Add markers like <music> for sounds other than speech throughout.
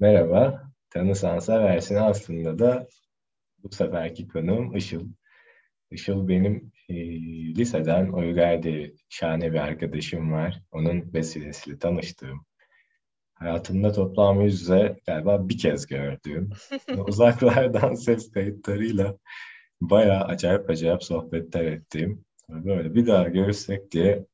Merhaba, tanısan seversin aslında da bu seferki konuğum Işıl. Işıl benim e, liseden Uygar diye şahane bir arkadaşım var. Onun vesilesiyle tanıştığım. Hayatımda toplam yüzde galiba bir kez gördüğüm. <laughs> uzaklardan ses kayıtlarıyla bayağı acayip acayip sohbetler ettiğim. Böyle bir daha görüşsek diye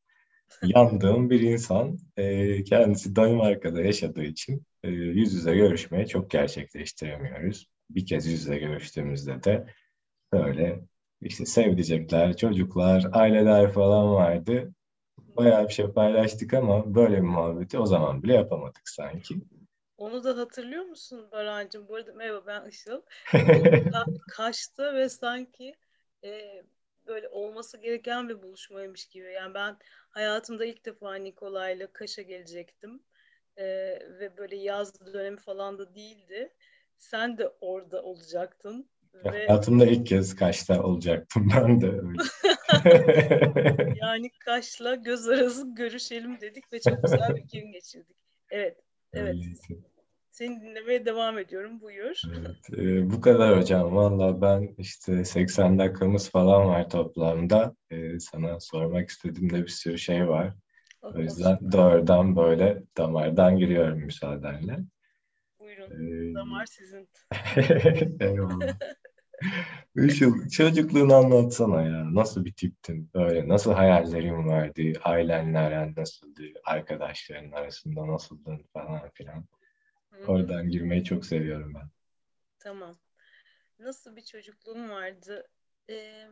yandığım bir insan. E, kendisi Danimarka'da yaşadığı için e, yüz yüze görüşmeye çok gerçekleştiremiyoruz. Bir kez yüz yüze görüştüğümüzde de böyle işte sevdicekler, çocuklar, aileler falan vardı. Bayağı bir şey paylaştık ama böyle bir muhabbeti o zaman bile yapamadık sanki. Onu da hatırlıyor musun Barancığım? Bu arada merhaba ben Işıl. <laughs> Kaçtı ve sanki e, böyle olması gereken bir buluşmaymış gibi. Yani ben hayatımda ilk defa Nikolay'la Kaş'a gelecektim. Ee, ve böyle yaz dönemi falan da değildi. Sen de orada olacaktın. Ve... Hayatımda ilk kez Kaş'ta olacaktım <laughs> ben de öyle. <laughs> yani Kaş'la göz arası görüşelim dedik ve çok güzel bir gün geçirdik. Evet, evet. Öyleyse. Seni dinlemeye devam ediyorum. Buyur. Evet, e, bu kadar hocam. Valla ben işte 80 dakikamız falan var toplamda. E, sana sormak istediğim de bir sürü şey var. O yüzden doğrudan böyle damardan giriyorum müsaadenle. Buyurun. Ee, Damar sizin. <laughs> Eyvallah. Işıl, çocukluğunu anlatsana ya. Nasıl bir tiptin? Böyle nasıl hayallerin vardı? Ailenle nasıldı? Arkadaşların arasında nasıldın falan filan. Hı-hı. Oradan girmeyi çok seviyorum ben. Tamam. Nasıl bir çocukluğum vardı? Ee,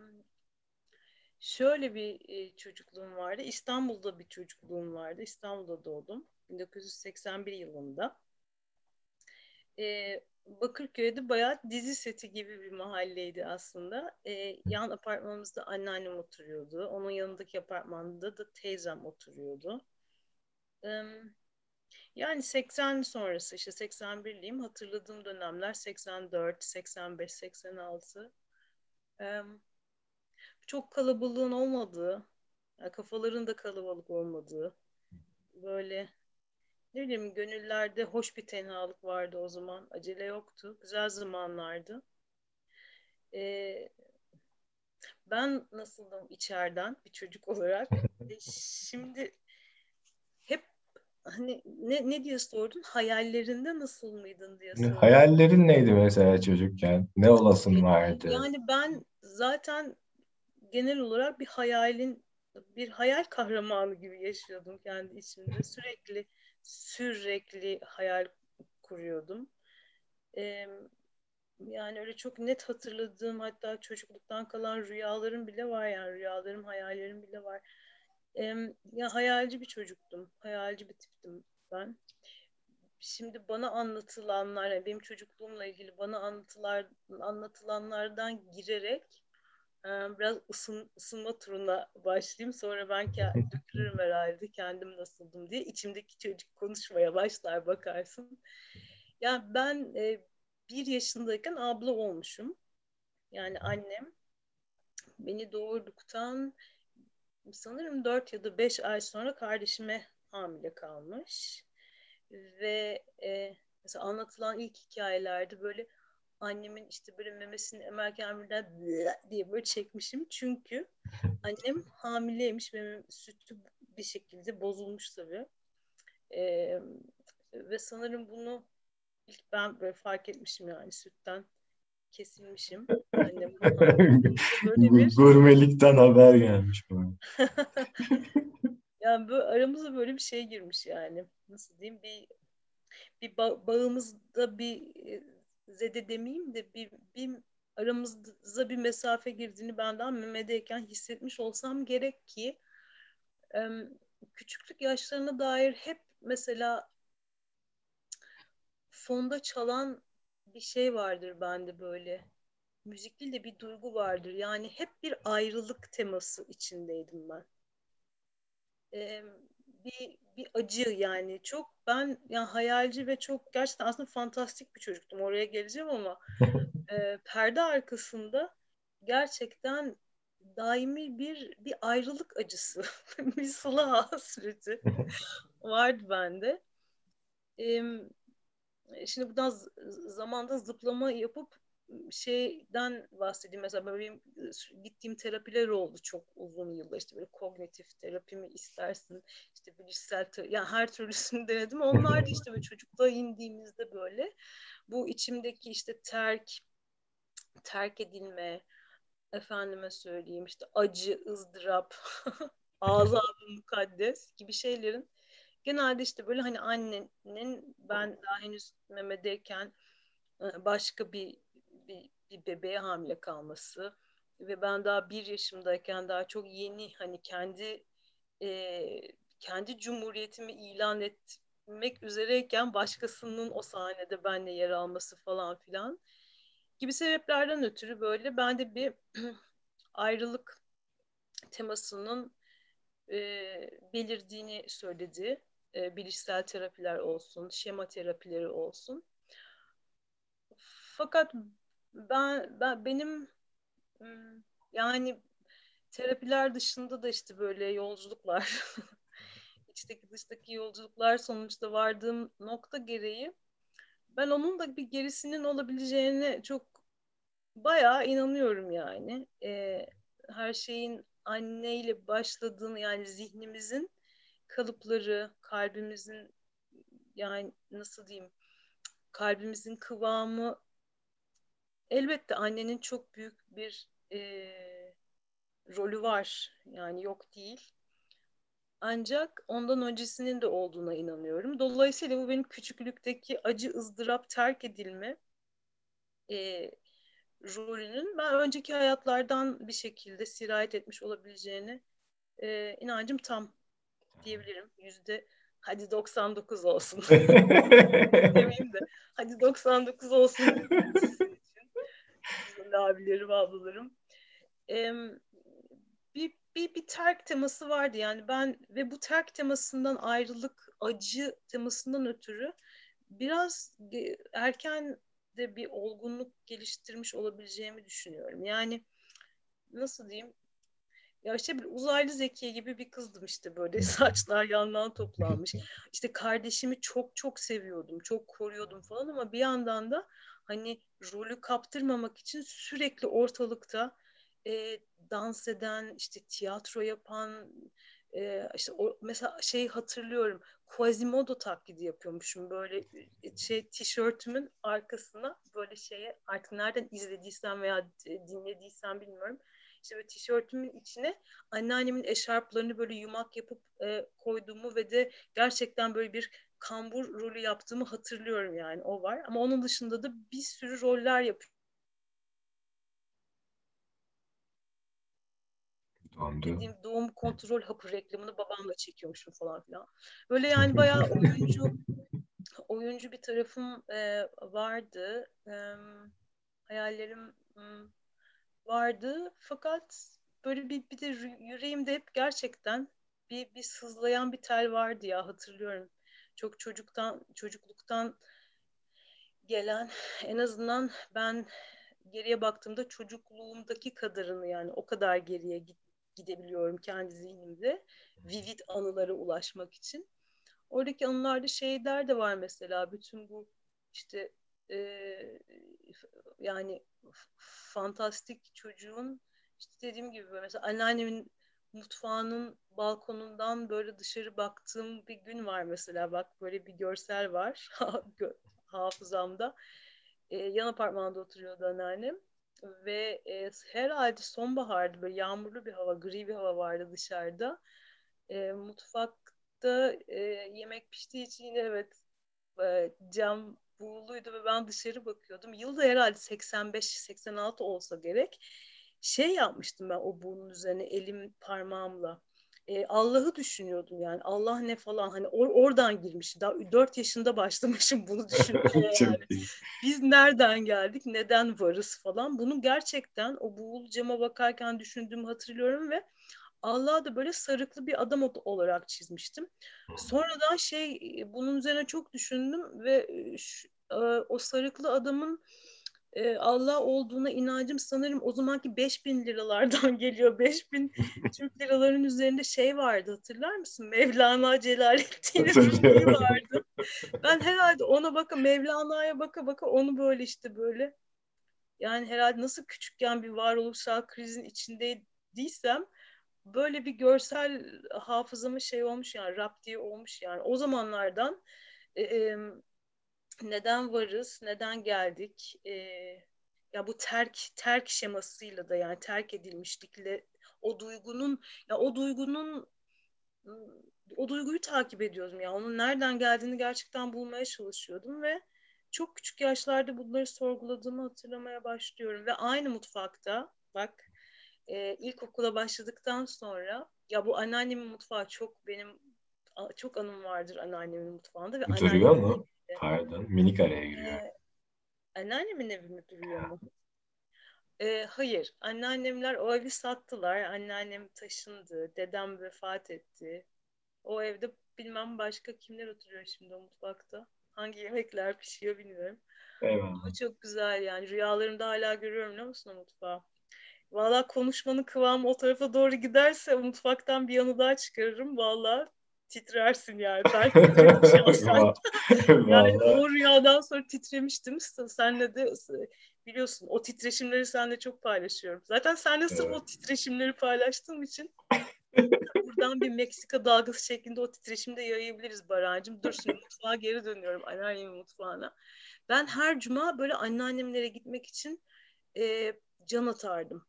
şöyle bir e, çocukluğum vardı. İstanbul'da bir çocukluğum vardı. İstanbul'da doğdum. 1981 yılında. Ee, Bakırköy'de bayağı dizi seti gibi bir mahalleydi aslında. Ee, yan apartmanımızda anneannem oturuyordu. Onun yanındaki apartmanda da teyzem oturuyordu. Ee, yani 80 sonrası işte 81'liyim. Hatırladığım dönemler 84, 85, 86. Ee, çok kalabalığın olmadığı, yani kafaların da kalabalık olmadığı, böyle ne bileyim gönüllerde hoş bir tenhalık vardı o zaman. Acele yoktu. Güzel zamanlardı. Ee, ben nasıldım içeriden bir çocuk olarak? <laughs> E, şimdi hani ne, ne diye sordun? Hayallerinde nasıl mıydın diye sordun. Hayallerin neydi mesela çocukken? Ne olasın vardı? Yani ben zaten genel olarak bir hayalin bir hayal kahramanı gibi yaşıyordum kendi içimde. <laughs> Sürekli sürekli hayal kuruyordum. Ee, yani öyle çok net hatırladığım hatta çocukluktan kalan rüyalarım bile var yani rüyalarım, hayallerim bile var ya hayalci bir çocuktum. Hayalci bir tiptim ben. Şimdi bana anlatılanlar, yani benim çocukluğumla ilgili bana anlatılar, anlatılanlardan girerek biraz ısın, ısınma turuna başlayayım. Sonra ben <laughs> dökülürüm herhalde kendim nasıldım diye. içimdeki çocuk konuşmaya başlar bakarsın. Yani ben e, bir yaşındayken abla olmuşum. Yani annem beni doğurduktan sanırım 4 ya da 5 ay sonra kardeşime hamile kalmış. Ve e, mesela anlatılan ilk hikayelerde böyle annemin işte böyle memesini emerken birden <laughs> diye böyle çekmişim. Çünkü <laughs> annem hamileymiş ve sütü bir şekilde bozulmuş tabii. E, ve sanırım bunu ilk ben böyle fark etmişim yani sütten kesilmişim. Annem <laughs> bir... Gurmelikten haber gelmiş bana. <laughs> <laughs> yani böyle aramıza böyle bir şey girmiş yani. Nasıl diyeyim bir bir ba- bağımızda bir e, zede demeyeyim de bir, bir aramızda bir mesafe girdiğini benden memedeyken hissetmiş olsam gerek ki küçüklük yaşlarına dair hep mesela fonda çalan bir şey vardır bende böyle. Müzik değil de bir duygu vardır. Yani hep bir ayrılık teması içindeydim ben. Ee, bir, bir acı yani çok ben yani hayalci ve çok gerçekten aslında fantastik bir çocuktum oraya geleceğim ama <laughs> e, perde arkasında gerçekten daimi bir bir ayrılık acısı <laughs> bir sıla hasreti <laughs> vardı bende. Ee, şimdi buradan zamanda zıplama yapıp şeyden bahsedeyim. Mesela benim gittiğim terapiler oldu çok uzun yıllar. İşte böyle kognitif terapi mi istersin? İşte bilişsel yani her türlüsünü <laughs> denedim. Onlar da işte böyle çocukluğa indiğimizde böyle bu içimdeki işte terk terk edilme efendime söyleyeyim işte acı ızdırap <laughs> azabı mukaddes gibi şeylerin genelde işte böyle hani annenin ben daha henüz memedeyken başka bir bir, bir bebeğe hamile kalması ve ben daha bir yaşımdayken daha çok yeni hani kendi e, kendi cumhuriyetimi ilan etmek üzereyken başkasının o sahnede benle yer alması falan filan gibi sebeplerden ötürü böyle ben de bir <clears throat> ayrılık temasının e, belirdiğini söyledi. E, bilişsel terapiler olsun, şema terapileri olsun. Fakat ben, ben benim yani terapiler dışında da işte böyle yolculuklar <laughs> içteki dıştaki yolculuklar sonuçta vardığım nokta gereği ben onun da bir gerisinin olabileceğine çok bayağı inanıyorum yani. Ee, her şeyin anneyle başladığını yani zihnimizin kalıpları, kalbimizin yani nasıl diyeyim kalbimizin kıvamı elbette annenin çok büyük bir e, rolü var. Yani yok değil. Ancak ondan öncesinin de olduğuna inanıyorum. Dolayısıyla bu benim küçüklükteki acı ızdırap terk edilme e, rolünün ben önceki hayatlardan bir şekilde sirayet etmiş olabileceğini e, inancım tam diyebilirim. Yüzde hadi 99 olsun. <laughs> Demeyeyim de hadi 99 olsun <laughs> abilerim, ablalarım. Ee, bir, bir, bir terk teması vardı yani ben ve bu terk temasından ayrılık, acı temasından ötürü biraz erken de bir olgunluk geliştirmiş olabileceğimi düşünüyorum. Yani nasıl diyeyim? Ya işte bir uzaylı Zekiye gibi bir kızdım işte böyle <laughs> saçlar yandan toplanmış. İşte kardeşimi çok çok seviyordum, çok koruyordum falan ama bir yandan da hani rolü kaptırmamak için sürekli ortalıkta e, dans eden, işte tiyatro yapan, e, işte o, mesela şey hatırlıyorum, Quasimodo taklidi yapıyormuşum böyle şey tişörtümün arkasına böyle şeye artık nereden izlediysen veya dinlediysen bilmiyorum. İşte böyle tişörtümün içine anneannemin eşarplarını böyle yumak yapıp e, koyduğumu ve de gerçekten böyle bir kambur rolü yaptığımı hatırlıyorum yani o var. Ama onun dışında da bir sürü roller yapıyorum. Dediğim doğum kontrol hapı reklamını babamla çekiyormuşum falan filan. Böyle yani bayağı oyuncu oyuncu bir tarafım e, vardı. E, hayallerim hmm, vardı. Fakat böyle bir, bir de yüreğimde hep gerçekten bir, bir sızlayan bir tel vardı ya hatırlıyorum çok çocuktan çocukluktan gelen en azından ben geriye baktığımda çocukluğumdaki kadarını yani o kadar geriye gidebiliyorum kendi zihnimde vivid anılara ulaşmak için. Oradaki anılarda şeyler de var mesela bütün bu işte e, yani fantastik çocuğun işte dediğim gibi mesela anneannemin mutfağının balkonundan böyle dışarı baktığım bir gün var mesela bak böyle bir görsel var <laughs> hafızamda. E, yan apartmanda oturuyordu anneannem ve e, herhalde sonbahardı böyle yağmurlu bir hava, gri bir hava vardı dışarıda. E, mutfakta e, yemek piştiği için yine evet e, cam buğuluydu ve ben dışarı bakıyordum. Yılda herhalde 85-86 olsa gerek şey yapmıştım ben o burnun üzerine elim parmağımla. E, Allah'ı düşünüyordum yani. Allah ne falan hani or oradan girmiş. Daha 4 yaşında başlamışım bunu <laughs> düşünmeye yani. Biz nereden geldik? Neden varız falan. Bunu gerçekten o buğul cama bakarken düşündüğümü hatırlıyorum ve Allah'ı da böyle sarıklı bir adam olarak çizmiştim. Sonradan şey bunun üzerine çok düşündüm ve şu, o sarıklı adamın e, Allah olduğuna inancım sanırım o zamanki 5000 liralardan <laughs> geliyor. 5000 <laughs> Türk liraların üzerinde şey vardı hatırlar mısın? Mevlana Celaleddin'in bir vardı. ben herhalde ona baka Mevlana'ya baka baka onu böyle işte böyle yani herhalde nasıl küçükken bir varoluşsal krizin içindeydiysem böyle bir görsel hafızamı şey olmuş yani rap diye olmuş yani o zamanlardan e, e, neden varız neden geldik? E, ya bu terk terk şemasıyla da yani terk edilmişlikle o duygunun ya o duygunun o duyguyu takip ediyordum ya. Onun nereden geldiğini gerçekten bulmaya çalışıyordum ve çok küçük yaşlarda bunları sorguladığımı hatırlamaya başlıyorum. Ve aynı mutfakta bak e, ilkokula başladıktan sonra ya bu anneannemin mutfağı çok benim çok anım vardır anneannemin mutfağında ve Duruyor mu? Pardon minik araya giriyor. E, anneannemin evi mi duruyor mu? E, hayır. Anneannemler o evi sattılar. Anneannem taşındı. Dedem vefat etti. O evde bilmem başka kimler oturuyor şimdi o mutfakta. Hangi yemekler pişiyor bilmiyorum. Eyvallah. Ama çok güzel yani. Rüyalarımda hala görüyorum biliyor musun o mutfağı? Valla konuşmanın kıvamı o tarafa doğru giderse mutfaktan bir yanı daha çıkarırım. Valla titrersin yani. Ben <laughs> titrerim <laughs> yani o rüyadan sonra titremiştim. Senle de biliyorsun o titreşimleri seninle çok paylaşıyorum. Zaten senle sırf evet. o titreşimleri paylaştığım için <laughs> buradan bir Meksika dalgası şeklinde o titreşimde yayabiliriz Barancığım. Dur şimdi mutfağa geri dönüyorum anneannemin mutfağına. Ben her cuma böyle anneannemlere gitmek için e, can atardım.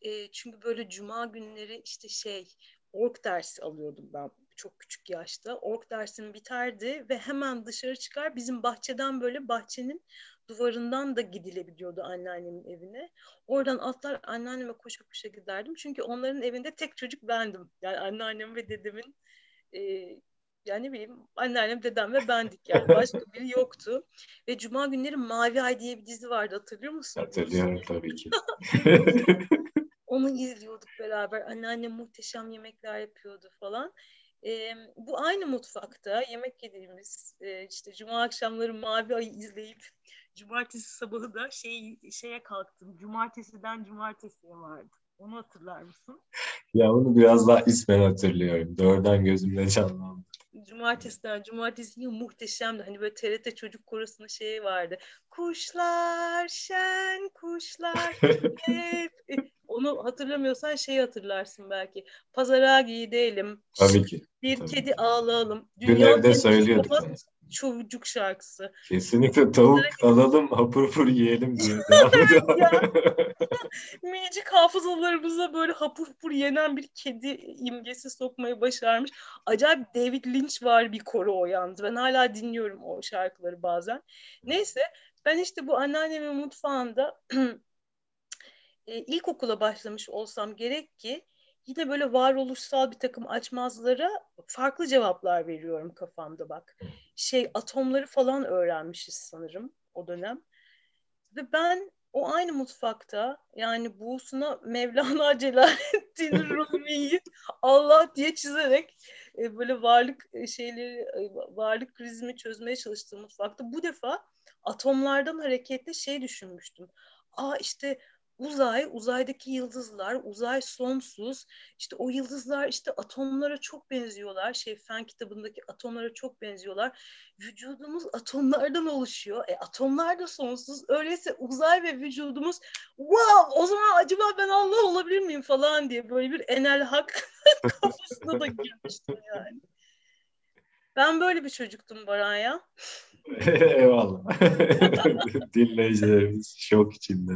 E, çünkü böyle cuma günleri işte şey ork dersi alıyordum ben çok küçük yaşta. Ork dersim biterdi ve hemen dışarı çıkar bizim bahçeden böyle bahçenin duvarından da gidilebiliyordu anneannemin evine. Oradan atlar anneanneme koşa koşa giderdim. Çünkü onların evinde tek çocuk bendim. Yani anneannem ve dedemin e, yani ne bileyim anneannem, dedem ve bendik yani. <laughs> Başka biri yoktu. Ve Cuma günleri Mavi Ay diye bir dizi vardı hatırlıyor musun? Hatırlıyorum tabii ki. <laughs> Onu izliyorduk beraber. Anneannem muhteşem yemekler yapıyordu falan. E, bu aynı mutfakta yemek yediğimiz e, işte cuma akşamları Mavi Ay'ı izleyip cumartesi sabahı da şey şeye kalktım. Cumartesiden cumartesiye vardı. Onu hatırlar mısın? Ya onu biraz daha ismen hatırlıyorum. Doğrudan gözümde canlandı. Cumartesiden cumartesi muhteşemdi. Hani böyle TRT çocuk korosunda şey vardı. Kuşlar şen kuşlar <laughs> hep. Onu hatırlamıyorsan şey hatırlarsın belki. Pazara gidelim. Tabii ki. Bir tabii. kedi ağlayalım. Dün evde söylüyorduk çocuk şarkısı. Kesinlikle tavuk alalım hapur hapur yiyelim diye <laughs> <laughs> Minicik hafızalarımıza böyle hapur hapur yenen bir kedi imgesi sokmayı başarmış. Acayip David Lynch var bir koro o yalnız. Ben hala dinliyorum o şarkıları bazen. Neyse ben işte bu anneannemin mutfağında <clears throat> e, ilkokula başlamış olsam gerek ki yine böyle varoluşsal bir takım açmazlara farklı cevaplar veriyorum kafamda bak. Şey atomları falan öğrenmişiz sanırım o dönem. Ve ben o aynı mutfakta yani buğusuna Mevlana <laughs> Celaleddin Rumi'yi Allah diye çizerek e, böyle varlık e, şeyleri e, varlık krizimi çözmeye çalıştığım mutfakta bu defa atomlardan hareketle şey düşünmüştüm. Aa işte uzay, uzaydaki yıldızlar, uzay sonsuz. İşte o yıldızlar işte atomlara çok benziyorlar. Şey Fen kitabındaki atomlara çok benziyorlar. Vücudumuz atomlardan oluşuyor. E atomlar da sonsuz. Öyleyse uzay ve vücudumuz wow o zaman acaba ben Allah olabilir miyim falan diye böyle bir enel hak <laughs> kafasına da girmiştim yani. Ben böyle bir çocuktum Baran ya. <laughs> Eyvallah. <laughs> Dinleyicilerimiz şok içinde.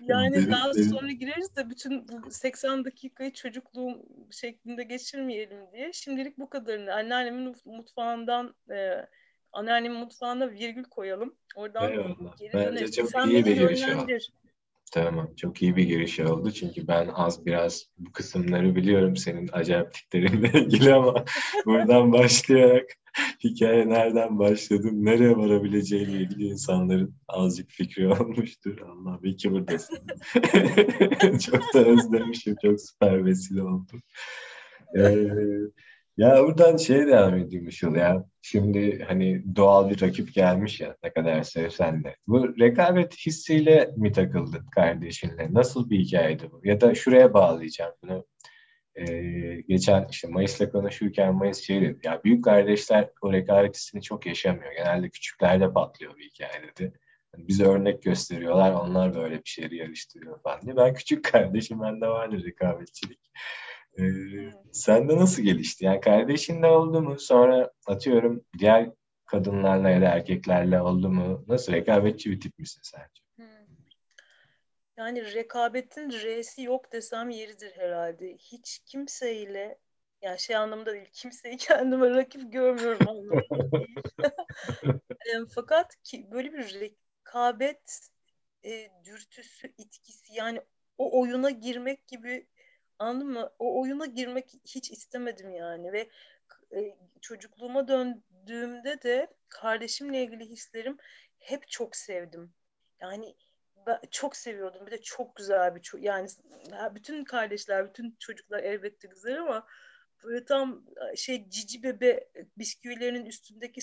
Yani daha sonra gireriz de bütün bu 80 dakikayı çocukluğum şeklinde geçirmeyelim diye. Şimdilik bu kadarını. Anneannemin mutfağından e, anneannemin mutfağına virgül koyalım. Oradan Eyvallah. geri Bence çok Sen iyi bir oldu. Tamam. Çok iyi bir giriş oldu. Çünkü ben az biraz bu kısımları biliyorum senin acayipliklerinle <laughs> ilgili ama buradan başlayarak hikaye nereden başladı, nereye varabileceğiyle ilgili insanların azıcık fikri olmuştur. Allah bir ki buradasın. <laughs> çok da özlemişim. Çok süper vesile oldu. Ee, ya buradan şeye devam edeyim Işıl ya. Şimdi hani doğal bir rakip gelmiş ya ne kadar sevsen de. Bu rekabet hissiyle mi takıldın kardeşinle? Nasıl bir hikayeydi bu? Ya da şuraya bağlayacağım bunu. Ee, geçen işte Mayıs'la konuşurken Mayıs şey dedi. Ya büyük kardeşler o rekabet hissini çok yaşamıyor. Genelde küçüklerde patlıyor bir hikaye dedi. Yani bize örnek gösteriyorlar. Onlar böyle bir şeyleri yarıştırıyor falan diye. Ben küçük kardeşim bende vardı rekabetçilik. Ee, sende nasıl gelişti? Yani kardeşin de oldu mu? Sonra atıyorum diğer kadınlarla ya da erkeklerle oldu mu? Nasıl rekabetçi bir tip misin sence? Yani rekabetin R'si yok desem yeridir herhalde. Hiç kimseyle yani şey anlamında değil, kimseyi <laughs> kendime rakip görmüyorum anlamında değil. <laughs> Fakat ki böyle bir rekabet e, dürtüsü, itkisi yani o oyuna girmek gibi anladın mı? O oyuna girmek hiç istemedim yani ve e, çocukluğuma döndüğümde de kardeşimle ilgili hislerim hep çok sevdim. Yani ben çok seviyordum. Bir de çok güzel bir çocuk. Yani bütün kardeşler, bütün çocuklar elbette güzel ama böyle tam şey cici bebe bisküvilerinin üstündeki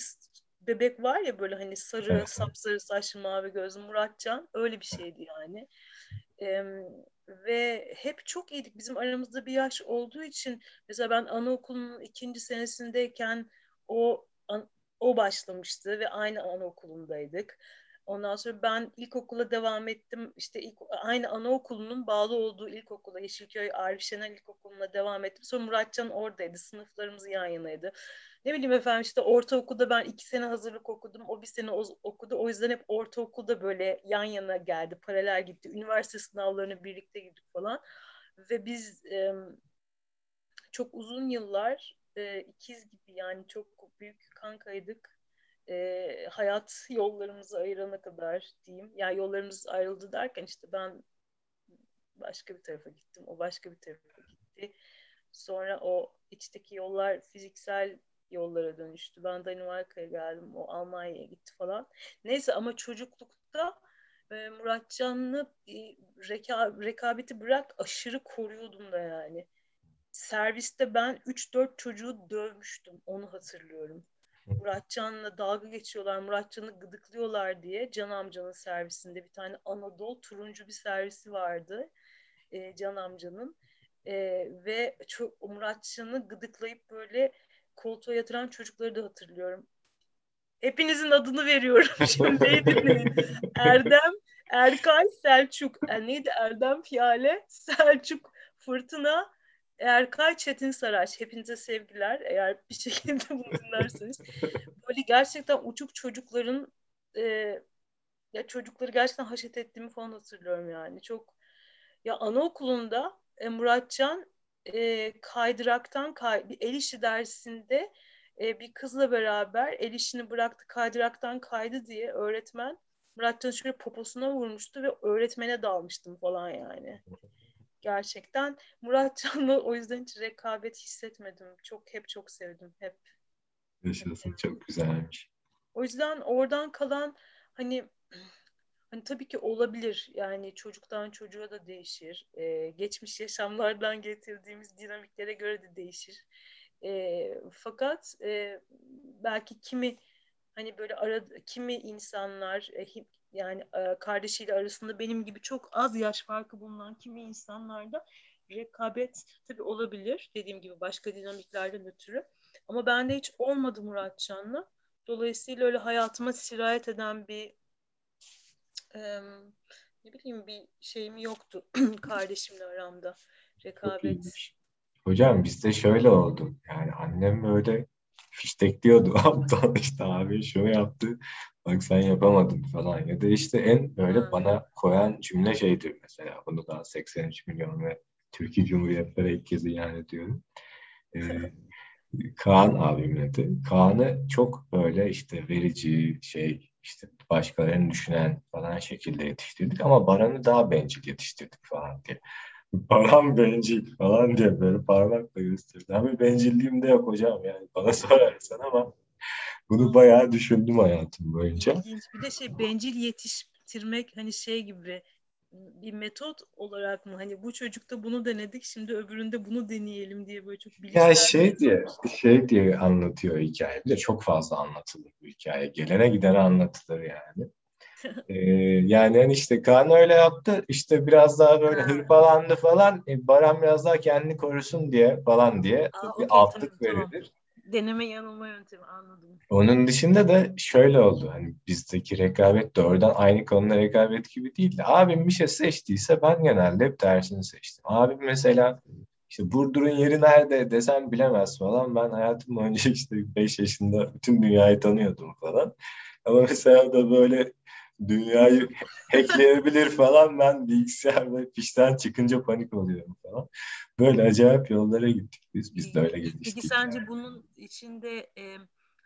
bebek var ya böyle hani sarı, sapsarı saçlı mavi gözlü Muratcan öyle bir şeydi yani. Ee, ve hep çok iyiydik. Bizim aramızda bir yaş olduğu için mesela ben anaokulunun ikinci senesindeyken o o başlamıştı ve aynı anaokulundaydık. Ondan sonra ben ilkokula devam ettim. İşte ilk, aynı anaokulunun bağlı olduğu ilkokula, Yeşilköy Arif Şener İlkokulu'na devam ettim. Sonra Muratcan oradaydı. Sınıflarımız yan yanaydı. Ne bileyim efendim işte ortaokulda ben iki sene hazırlık okudum. O bir sene okudu. O yüzden hep ortaokulda böyle yan yana geldi. Paralel gitti. Üniversite sınavlarını birlikte gittik falan. Ve biz e, çok uzun yıllar e, ikiz gibi yani çok büyük kankaydık e, hayat yollarımızı ayırana kadar diyeyim. Yani yollarımız ayrıldı derken işte ben başka bir tarafa gittim. O başka bir tarafa gitti. Sonra o içteki yollar fiziksel yollara dönüştü. Ben Danimarka'ya geldim. O Almanya'ya gitti falan. Neyse ama çocuklukta e, Muratcan'la reka, rekabeti bırak aşırı koruyordum da yani. Serviste ben 3-4 çocuğu dövmüştüm. Onu hatırlıyorum. Muratcan'la dalga geçiyorlar, Muratcan'ı gıdıklıyorlar diye Can amcanın servisinde bir tane Anadolu turuncu bir servisi vardı e, Can amcanın. E, ve çok, Muratcan'ı gıdıklayıp böyle koltuğa yatıran çocukları da hatırlıyorum. Hepinizin adını veriyorum <laughs> şimdi dinleyin. Erdem, Erkay, Selçuk. Yani e, neydi Erdem Piyale, Selçuk, Fırtına, Erkay Çetin Saraç, hepinize sevgiler. Eğer bir şekilde bunu dinlerseniz. Böyle gerçekten uçuk çocukların e, ya çocukları gerçekten haşet ettiğimi falan hatırlıyorum yani. Çok ya anaokulunda e, Muratcan e, kaydıraktan kay, bir el işi dersinde e, bir kızla beraber el işini bıraktı kaydıraktan kaydı diye öğretmen Muratcan şöyle poposuna vurmuştu ve öğretmene dalmıştım falan yani gerçekten. Murat Can'la o yüzden hiç rekabet hissetmedim. Çok hep çok sevdim hep. Yaşasın çok güzelmiş. O yüzden oradan kalan hani hani tabii ki olabilir. Yani çocuktan çocuğa da değişir. Ee, geçmiş yaşamlardan getirdiğimiz dinamiklere göre de değişir. Ee, fakat e, belki kimi hani böyle ara, kimi insanlar e, yani e, kardeşiyle arasında benim gibi çok az yaş farkı bulunan kimi insanlarda rekabet tabii olabilir. Dediğim gibi başka dinamiklerden ötürü. Ama bende hiç olmadı Muratcan'la. Dolayısıyla öyle hayatıma sirayet eden bir e, ne bileyim bir şeyim yoktu <clears throat> kardeşimle aramda. Rekabet. Hocam bizde şöyle oldu. Yani annem böyle fiştekliyordu. <laughs> Aptal işte abi şunu yaptı. Bak sen yapamadın falan. Ya da işte en böyle hmm. bana koyan cümle şeydir mesela. Bunu da 83 milyon ve Türkiye Cumhuriyetleri ilk kez ilan ediyorum. Ee, Kaan abim adı. Kaan'ı çok böyle işte verici şey işte başkalarını düşünen falan şekilde yetiştirdik ama Baran'ı daha bencil yetiştirdik falan diye. Baran bencil falan diye böyle parmakla gösterdi. Abi bencilliğim de yok hocam yani bana sorarsan ama bunu bayağı düşündüm hayatım boyunca. İlginç. Bir de şey bencil yetiştirmek hani şey gibi bir metot olarak mı hani bu çocukta bunu denedik şimdi öbüründe bunu deneyelim diye böyle çok bilinçli. Ya şey diye şey diye anlatıyor hikaye. Bir de çok fazla anlatılır bu hikaye. Gelene gidene anlatılır yani. <laughs> Ee, yani hani işte Kaan öyle yaptı. işte biraz daha böyle Ha. hırpalandı falan. E, Baran biraz daha kendini korusun diye falan diye Aa, bir okey, altlık tamam, tamam. Deneme yanılma yöntemi anladım. Onun dışında da şöyle oldu. Hani bizdeki rekabet doğrudan aynı konuda rekabet gibi değildi. Abim bir şey seçtiyse ben genelde hep tersini seçtim. Abim mesela işte Burdur'un yeri nerede desem bilemez falan. Ben hayatım boyunca <laughs> işte 5 yaşında bütün dünyayı tanıyordum falan. Ama mesela da böyle dünyayı <laughs> hackleyebilir falan ben bilgisayarda fişten çıkınca panik oluyorum falan. Böyle acayip yollara gittik biz. Biz de öyle gitmiştik. Peki sence yani. bunun içinde e,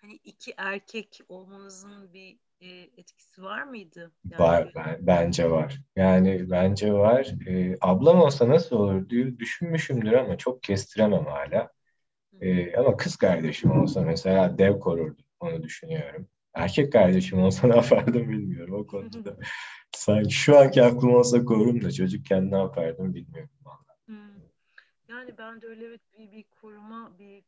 hani iki erkek olmanızın bir e, etkisi var mıydı? Yani Var, ben- bence var. Yani bence var. Ee, ablam olsa nasıl olur diye düşünmüşümdür ama çok kestiremem hala. Ee, ama kız kardeşim olsa mesela dev korurdu. Onu düşünüyorum. Erkek kardeşim olsa ne yapardım bilmiyorum o konuda. <laughs> Sanki şu anki aklım olsa korurum da çocukken ne yapardım bilmiyorum. Hmm. Yani ben de öyle bir, bir, bir koruma bir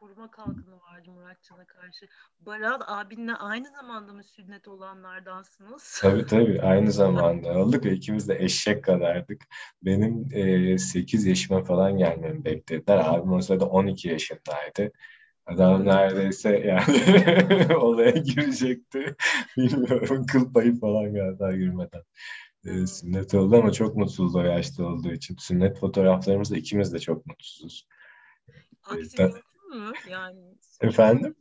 koruma kalkanı vardı Muratcan'a karşı. Baran abinle aynı zamanda mı sünnet olanlardansınız? Tabii tabii aynı <laughs> zamanda olduk ve ikimiz de eşek kadardık. Benim e, 8 yaşıma falan gelmemi beklediler. Abim o sırada 12 yaşındaydı. Adam neredeyse yani <laughs> olaya girecekti. <laughs> Bilmiyorum kıl payı falan galiba girmeden. E, sünnet oldu ama çok mutsuzdu o yaşta olduğu için. Sünnet fotoğraflarımızda ikimiz de çok mutsuzuz. Mümkün mü? Yani Efendim?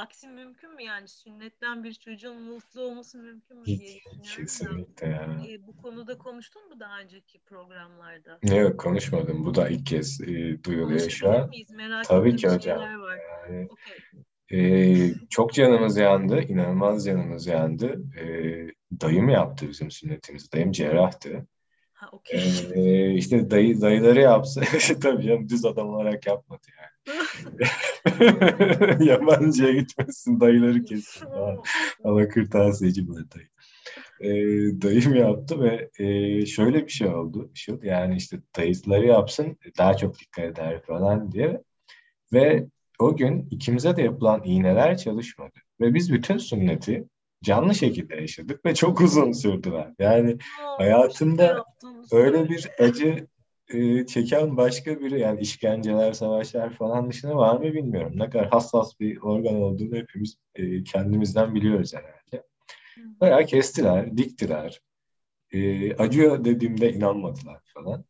Aksi mümkün mü? Yani sünnetten bir çocuğun mutlu olması mümkün mü diye Hiç, kesinlikle ya. E, bu konuda konuştun mu daha önceki programlarda? Yok konuşmadım. Bu da ilk kez e, duyuluyor şu an. miyiz? Merak Tabii ki hocam. var. Yani Okey. Ee, çok canımız yandı, inanılmaz canımız yandı. Ee, dayım yaptı bizim sünnetimizi, dayım cerrahtı. Ha okey. Ee, işte dayı dayıları yapsa, <laughs> tabii canım düz adam olarak yapmadı yani. <laughs> Yabancıya gitmesin, dayıları falan. Ama kırtasiyeci bu dayı. Ee, dayım yaptı ve e, şöyle bir şey oldu. Şu, yani işte dayıları yapsın, daha çok dikkat eder falan diye. Ve o gün ikimize de yapılan iğneler çalışmadı. Ve biz bütün sünneti canlı şekilde yaşadık ve çok uzun sürdüler. Yani hayatımda öyle bir acı e, çeken başka biri yani işkenceler, savaşlar falan dışında var mı bilmiyorum. Ne kadar hassas bir organ olduğunu hepimiz e, kendimizden biliyoruz herhalde. Bayağı kestiler, diktiler. E, acıyor dediğimde inanmadılar falan.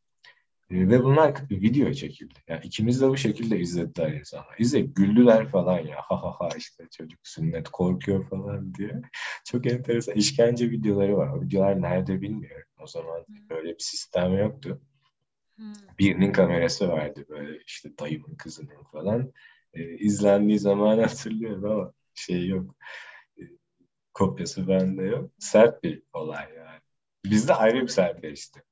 E, ve bunlar video çekildi. Yani ikimiz de bu şekilde izlediler insanlar. İzleyip güldüler falan ya. Ha ha ha işte çocuk sünnet korkuyor falan diye. Çok enteresan işkence videoları var. O videolar nerede bilmiyorum. O zaman böyle bir sistem yoktu. Birinin kamerası vardı böyle işte dayımın kızının falan. E, izlendiği zaman <laughs> hatırlıyorum ama şey yok. E, kopyası bende yok. Sert bir olay yani. Bizde ayrı bir sertleşti.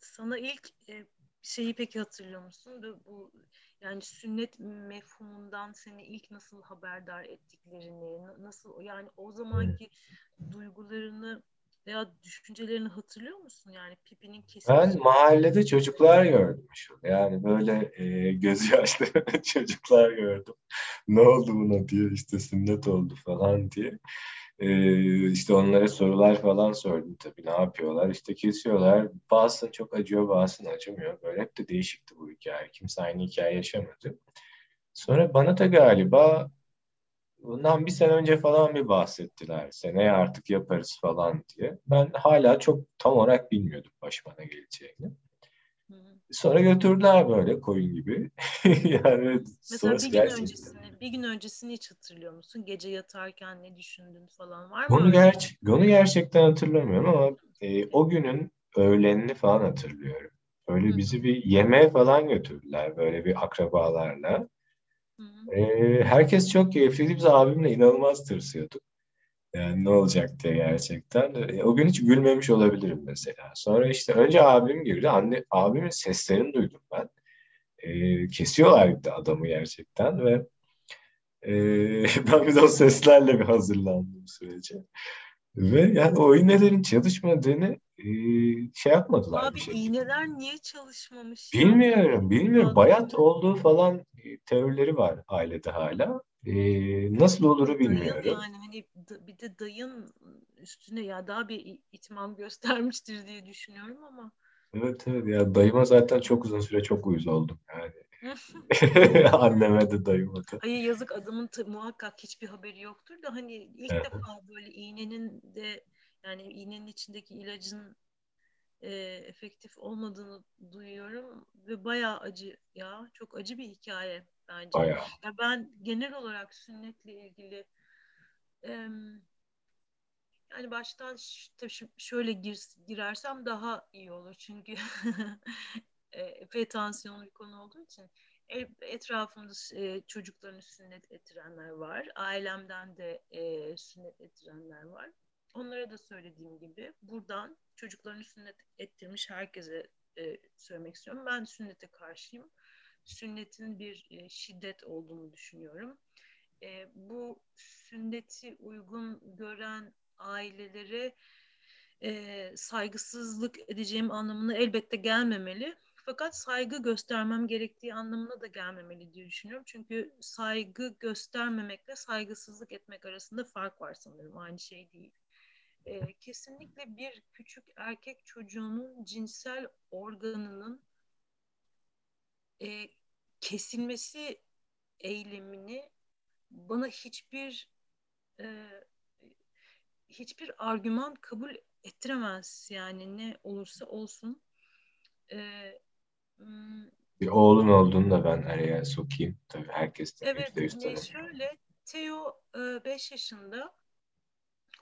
Sana ilk e, şeyi peki hatırlıyor musun? Bu, bu yani sünnet mefhumundan seni ilk nasıl haberdar ettiklerini, na- nasıl yani o zamanki duygularını veya düşüncelerini hatırlıyor musun? Yani pipinin kesilmesi. Ben mahallede çocuklar gördüm şu. Yani böyle e, gözü yaşlı <laughs> çocuklar gördüm. Ne oldu buna diye işte sünnet oldu falan diye. E, işte onlara sorular falan sordum tabii ne yapıyorlar. İşte kesiyorlar. Bazısına çok acıyor bazısına acımıyor. Böyle hep de değişikti bu hikaye. Kimse aynı hikaye yaşamadı. Sonra bana da galiba Bundan bir sene önce falan bir bahsettiler. Seneye artık yaparız falan diye. Ben hala çok tam olarak bilmiyordum başıma ne geleceğini. Hı. Sonra götürdüler böyle koyun gibi. <laughs> yani Mesela bir gün gerçekten. öncesini, bir gün öncesini hiç hatırlıyor musun? Gece yatarken ne düşündün falan var mı? Onu, ger onu gerçekten hatırlamıyorum ama e, o günün öğlenini falan hatırlıyorum. Böyle Hı. bizi bir yemeğe falan götürdüler böyle bir akrabalarla. E, herkes çok keyifliydi. Biz abimle inanılmaz tırsıyorduk. Yani ne olacak diye gerçekten. E, O gün hiç gülmemiş olabilirim mesela. Sonra işte önce abim girdi. Anne, abimin seslerini duydum ben. E, kesiyorlardı adamı gerçekten ve e, <laughs> ben bir de o seslerle bir hazırlandım sürece. Ve yani o iğnelerin çalışmadığını e, şey yapmadılar Abi bir şey. iğneler niye çalışmamış? Bilmiyorum, bilmiyorum. Bak. Bayat olduğu falan e, teorileri var ailede hala. Ee, nasıl oluru bilmiyorum. Dayın yani hani bir de dayın üstüne ya daha bir itmam göstermiştir diye düşünüyorum ama. Evet evet ya dayıma zaten çok uzun süre çok uyuz oldum yani. <laughs> <laughs> Anneme de dayıma da. Hayır yazık adamın muhakkak hiçbir haberi yoktur da hani ilk evet. defa böyle iğnenin de yani iğnenin içindeki ilacın e, efektif olmadığını duyuyorum ve bayağı acı ya çok acı bir hikaye bence. Bayağı. Ya ben genel olarak sünnetle ilgili e, yani baştan şöyle gir, girersem daha iyi olur çünkü <laughs> e, epey tansiyonlu bir konu olduğu için etrafımda e, çocuklarını sünnet ettirenler var. Ailemden de e, sünnet ettirenler var. Onlara da söylediğim gibi buradan çocuklarını sünnet ettirmiş herkese e, söylemek istiyorum. Ben sünnete karşıyım. Sünnetin bir e, şiddet olduğunu düşünüyorum. E, bu sünneti uygun gören ailelere e, saygısızlık edeceğim anlamına elbette gelmemeli. Fakat saygı göstermem gerektiği anlamına da gelmemeli diye düşünüyorum. Çünkü saygı göstermemekle saygısızlık etmek arasında fark var sanırım. Aynı şey değil. E, kesinlikle bir küçük erkek çocuğunun cinsel organının e, kesilmesi eylemini bana hiçbir e, hiçbir argüman kabul ettiremez yani ne olursa olsun. E, bir oğlun olduğunu da ben araya sokayım. Tabii herkes de Evet, ne şöyle Theo 5 yaşında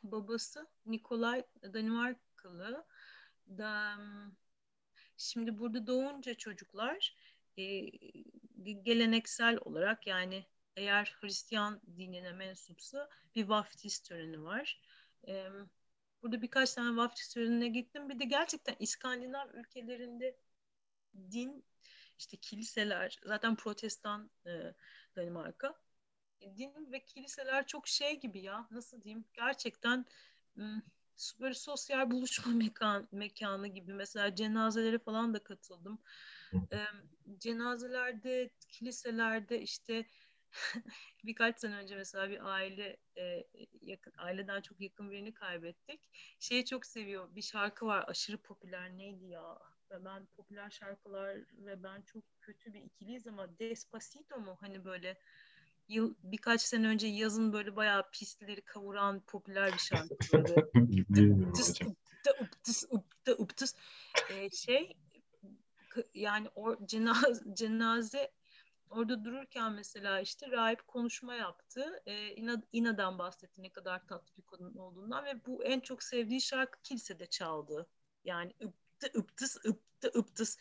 babası Nikolay Danimarkalı da şimdi burada doğunca çocuklar e, geleneksel olarak yani eğer Hristiyan dinine mensupsa bir vaftiz töreni var. E, burada birkaç tane vaftiz törenine gittim. Bir de gerçekten İskandinav ülkelerinde din işte kiliseler zaten protestan e, Danimarka din ve kiliseler çok şey gibi ya nasıl diyeyim gerçekten böyle sosyal buluşma <laughs> mekan, mekanı gibi mesela cenazelere falan da katıldım. E, cenazelerde, kiliselerde işte <laughs> birkaç sene önce mesela bir aile e, yakın aileden çok yakın birini kaybettik. Şeyi çok seviyor. Bir şarkı var aşırı popüler neydi ya? Ve ben popüler şarkılar ve ben çok kötü bir ikiliyiz ama Despacito mu? Hani böyle yıl birkaç sene önce yazın böyle bayağı pistleri kavuran popüler bir şarkı <laughs> böyle. ee, şey yani o cenaze, cenaze orada dururken mesela işte rahip konuşma yaptı. Ee, İna, İna'dan bahsetti ne kadar tatlı bir kadın olduğundan ve bu en çok sevdiği şarkı kilisede çaldı. Yani ıptı ıptıs ıptı ıptıs.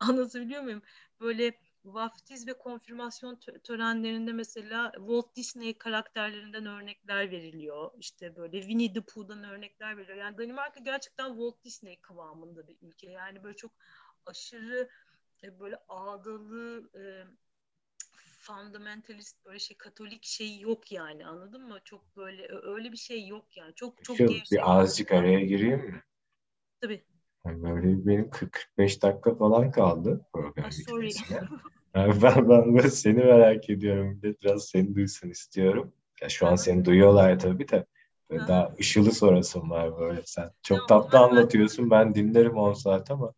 Anlatabiliyor muyum? Böyle vaftiz ve konfirmasyon törenlerinde mesela Walt Disney karakterlerinden örnekler veriliyor. İşte böyle Winnie the Pooh'dan örnekler veriliyor. Yani Danimarka gerçekten Walt Disney kıvamında bir ülke. Yani böyle çok aşırı e, böyle ağdalı e, fundamentalist böyle şey katolik şey yok yani anladın mı? Çok böyle öyle bir şey yok yani. Çok çok Şu, bir azıcık araya gireyim mi? Tabii. Böyle benim 40-45 dakika falan kaldı program bitmesine. Yani <laughs> ben, ben böyle seni merak ediyorum. Biraz seni duysun istiyorum. Ya şu an seni duyuyorlar tabii de. Böyle daha ışılı sorasın var böyle sen. Çok tatlı anlatıyorsun. Ben dinlerim 10 saat ama.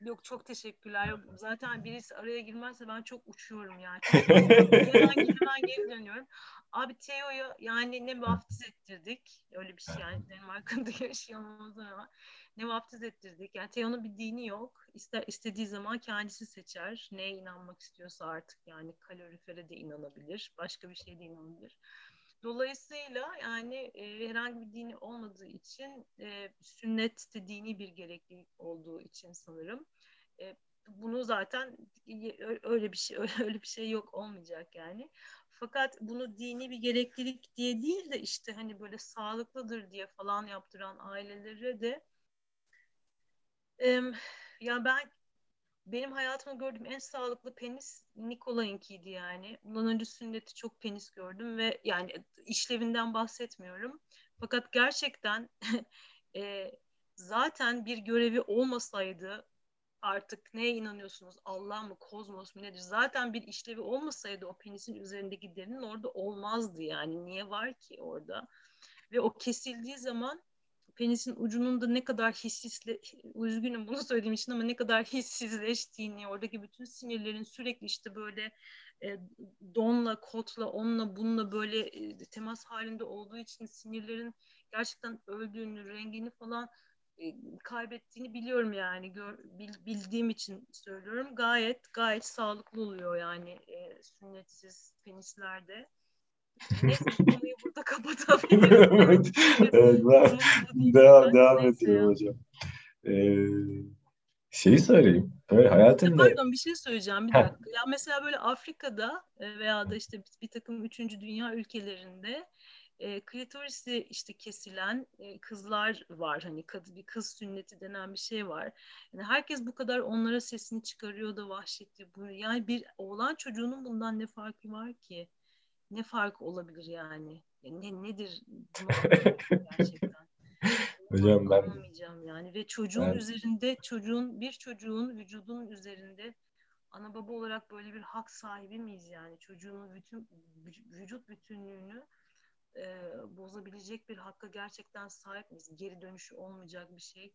Yok çok teşekkürler. Yok, zaten birisi araya girmezse ben çok uçuyorum yani. <laughs> Hemen, hemen geri dönüyorum. Abi Teo'yu yani ne vaftiz ettirdik. Öyle bir şey yani. Danimarka'da yaşıyor ama ne vaftiz ettirdik. Yani Teo'nun bir dini yok. İster, istediği zaman kendisi seçer. Neye inanmak istiyorsa artık yani kalorifere de inanabilir. Başka bir şeye de inanabilir. Dolayısıyla yani e, herhangi bir dini olmadığı için e, sünnet de dini bir gereklilik olduğu için sanırım. E, bunu zaten öyle bir şey <laughs> öyle bir şey yok olmayacak yani. Fakat bunu dini bir gereklilik diye değil de işte hani böyle sağlıklıdır diye falan yaptıran ailelere de ya ben benim hayatımda gördüğüm en sağlıklı penis Nikolay'ınkiydi yani. Bundan önce sünneti çok penis gördüm ve yani işlevinden bahsetmiyorum. Fakat gerçekten <laughs> e, zaten bir görevi olmasaydı artık neye inanıyorsunuz? Allah mı, kozmos mu nedir? Zaten bir işlevi olmasaydı o penisin üzerindeki derinin orada olmazdı yani. Niye var ki orada? Ve o kesildiği zaman penisin ucunun da ne kadar hissizle üzgünüm bunu söylediğim için ama ne kadar hissizleştiğini oradaki bütün sinirlerin sürekli işte böyle e, donla kotla onunla bununla böyle e, temas halinde olduğu için sinirlerin gerçekten öldüğünü rengini falan e, kaybettiğini biliyorum yani. Gör, bil, bildiğim için söylüyorum. Gayet gayet sağlıklı oluyor yani e, sünnetsiz penislerde Neyse konuyu <laughs> burada kapatabiliriz. <laughs> evet, ben devam, devam ediyorum hocam. Ee, şeyi söyleyeyim. Böyle hayatında... Pardon bir şey söyleyeceğim bir dakika. Ya mesela böyle Afrika'da e, veya da işte bir takım üçüncü dünya ülkelerinde e, klitorisi işte kesilen e, kızlar var. Hani kad, bir kız sünneti denen bir şey var. Yani herkes bu kadar onlara sesini çıkarıyor da vahşetli. Yani bir oğlan çocuğunun bundan ne farkı var ki? Ne fark olabilir yani? Ne nedir <laughs> gerçekten? Hocam ben yani ve çocuğun ben... üzerinde çocuğun bir çocuğun vücudunun üzerinde ana baba olarak böyle bir hak sahibi miyiz yani çocuğun bütün vücut bütünlüğünü e, bozabilecek bir hakka gerçekten sahip miyiz? Geri dönüşü olmayacak bir şey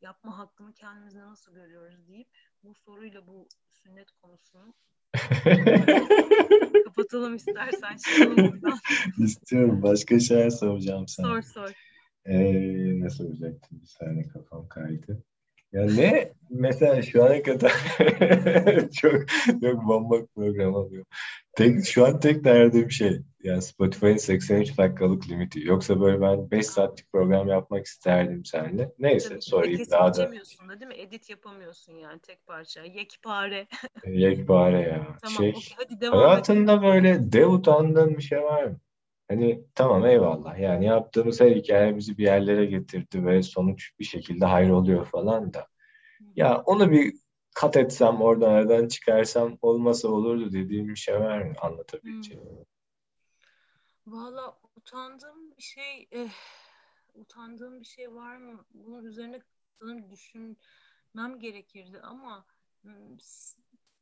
yapma hakkını kendimizde nasıl görüyoruz deyip bu soruyla bu sünnet konusunu <laughs> Kapatalım istersen. <laughs> İstiyorum. Başka şeyler soracağım sana. Sor sor. Ee, ne soracaktım? Bir saniye kafam kaydı. Ya ne mesela şu ana kadar <laughs> çok çok bomba program alıyor. Tek, şu an tek derdim şey yani Spotify'ın 83 dakikalık limiti. Yoksa böyle ben 5 saatlik program yapmak isterdim seninle. Neyse Tabii, sorayım daha da. da değil mi? Edit yapamıyorsun yani tek parça. Yekpare. Yekpare ya. <laughs> tamam şey, okay, hadi devam hayatında edelim. böyle dev utandığın bir şey var mı? Hani tamam eyvallah yani yaptığımız her hikayemizi bir yerlere getirdi ve sonuç bir şekilde hayır oluyor falan da. Ya onu bir kat etsem oradan aradan çıkarsam olmasa olurdu dediğim bir şey var mı anlatabileceğim? Hmm. Valla utandığım bir şey eh, utandığım bir şey var mı? Bunun üzerine düşünmem gerekirdi ama hmm,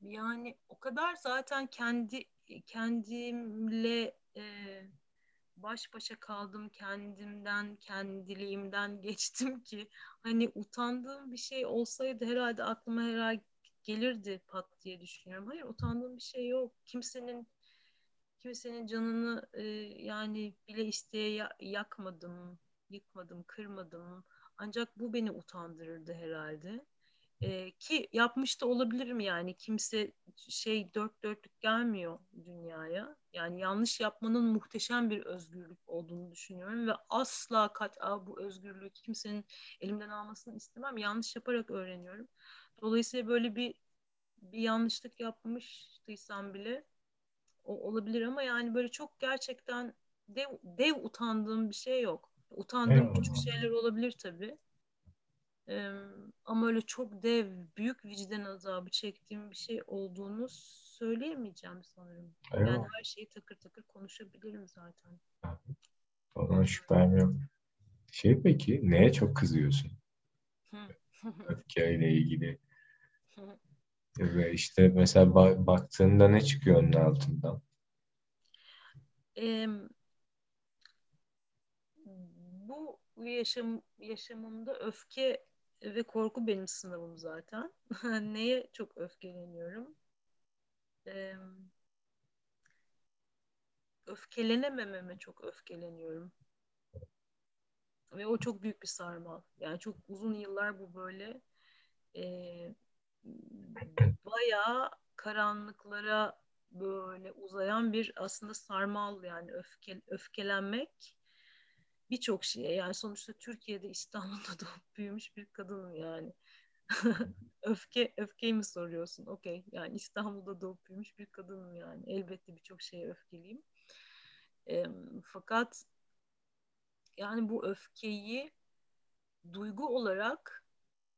yani o kadar zaten kendi kendimle e, baş başa kaldım kendimden kendiliğimden <laughs> geçtim ki hani utandığım bir şey olsaydı herhalde aklıma herhalde gelirdi pat diye düşünüyorum. Hayır utandığım bir şey yok. Kimsenin kimsenin canını e, yani bile isteye yakmadım, yıkmadım, kırmadım. Ancak bu beni utandırırdı herhalde. E, ki yapmış da olabilirim yani kimse şey dört dörtlük gelmiyor dünyaya. Yani yanlış yapmanın muhteşem bir özgürlük olduğunu düşünüyorum ve asla kat bu özgürlüğü kimsenin elimden almasını istemem. Yanlış yaparak öğreniyorum. Dolayısıyla böyle bir bir yanlışlık yapmıştıysam bile o, olabilir ama yani böyle çok gerçekten dev, dev utandığım bir şey yok. Utandığım Eyvallah. küçük şeyler olabilir tabii. Ee, ama öyle çok dev, büyük vicdan azabı çektiğim bir şey olduğunu söyleyemeyeceğim sanırım. Eyvallah. Yani her şeyi takır takır konuşabilirim zaten. Ondan şüphem yok. Şey peki, neye çok kızıyorsun? <laughs> Öfkeyle ilgili. Ve işte mesela baktığında ne çıkıyor onun altından? Ee, bu yaşam yaşamımda öfke ve korku benim sınavım zaten. <laughs> Neye çok öfkeleniyorum? Ee, öfkelenemememe çok öfkeleniyorum. Ve o çok büyük bir sarmal. Yani çok uzun yıllar bu böyle e, bayağı karanlıklara böyle uzayan bir aslında sarmal yani öfke, öfkelenmek birçok şeye yani sonuçta Türkiye'de İstanbul'da <laughs> doğup büyümüş bir kadınım yani. <laughs> Öfke öfkeyi mi soruyorsun? Okey. Yani İstanbul'da doğup büyümüş bir kadınım yani. Elbette birçok şeye öfkeliyim. E, fakat yani bu öfkeyi duygu olarak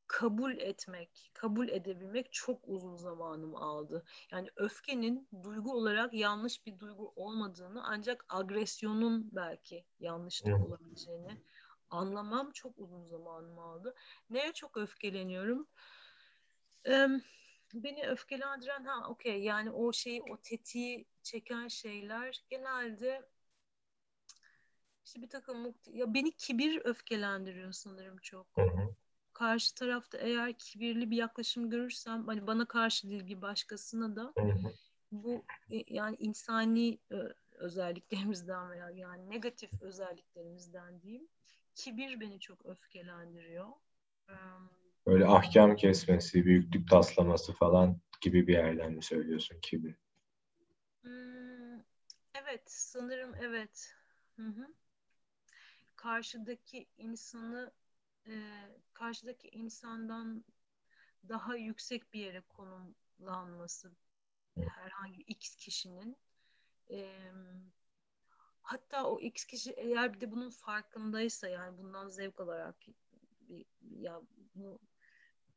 kabul etmek, kabul edebilmek çok uzun zamanımı aldı. Yani öfkenin duygu olarak yanlış bir duygu olmadığını ancak agresyonun belki yanlışlık beni öfkelendiren ha okey yani o şeyi o tetiği çeken şeyler genelde işte bir takım ya beni kibir öfkelendiriyor sanırım çok. Hı hı. Karşı tarafta eğer kibirli bir yaklaşım görürsem hani bana karşı değil bir başkasına da bu e, yani insani özelliklerimizden veya yani negatif özelliklerimizden diyeyim. Kibir beni çok öfkelendiriyor. Böyle ahkam kesmesi, büyüklük taslaması falan gibi bir yerden mi söylüyorsun kibir? Hmm, evet, sanırım evet. Hı hı. Karşıdaki insanı e, karşıdaki insandan daha yüksek bir yere konumlanması herhangi X kişinin e, hatta o X kişi eğer bir de bunun farkındaysa yani bundan zevk alarak bir, ya bu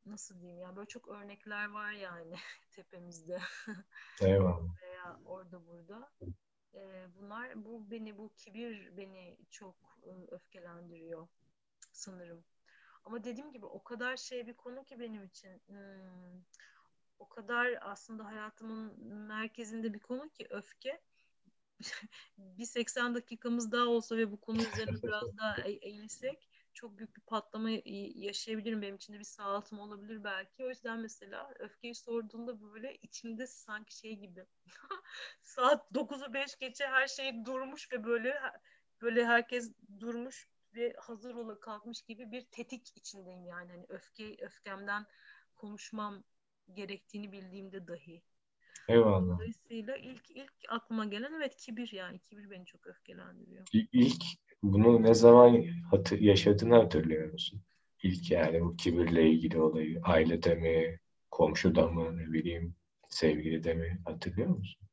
nasıl diyeyim ya böyle çok örnekler var yani <laughs> tepemizde. Eyvallah. <laughs> Veya orada burada. Ee, bunlar bu beni bu kibir beni çok ıı, öfkelendiriyor sanırım. Ama dediğim gibi o kadar şey bir konu ki benim için. Hmm, o kadar aslında hayatımın merkezinde bir konu ki öfke. <laughs> bir 80 dakikamız daha olsa ve bu konu üzerine biraz <laughs> daha eğilsek çok büyük bir patlama yaşayabilirim. Benim içinde bir sağaltım olabilir belki. O yüzden mesela öfkeyi sorduğunda böyle içimde sanki şey gibi <laughs> saat 9'u 5 geçe her şey durmuş ve böyle böyle herkes durmuş ve hazır ola kalkmış gibi bir tetik içindeyim yani. Hani öfke öfkemden konuşmam gerektiğini bildiğimde dahi. Eyvallah. Dolayısıyla ilk ilk aklıma gelen evet kibir yani kibir beni çok öfkelendiriyor. İlk bunu ne zaman hatır, yaşadığını hatırlıyor musun? İlk yani bu kibirle ilgili olayı. Ailede mi, komşuda mı, ne bileyim, sevgilide mi hatırlıyor musun?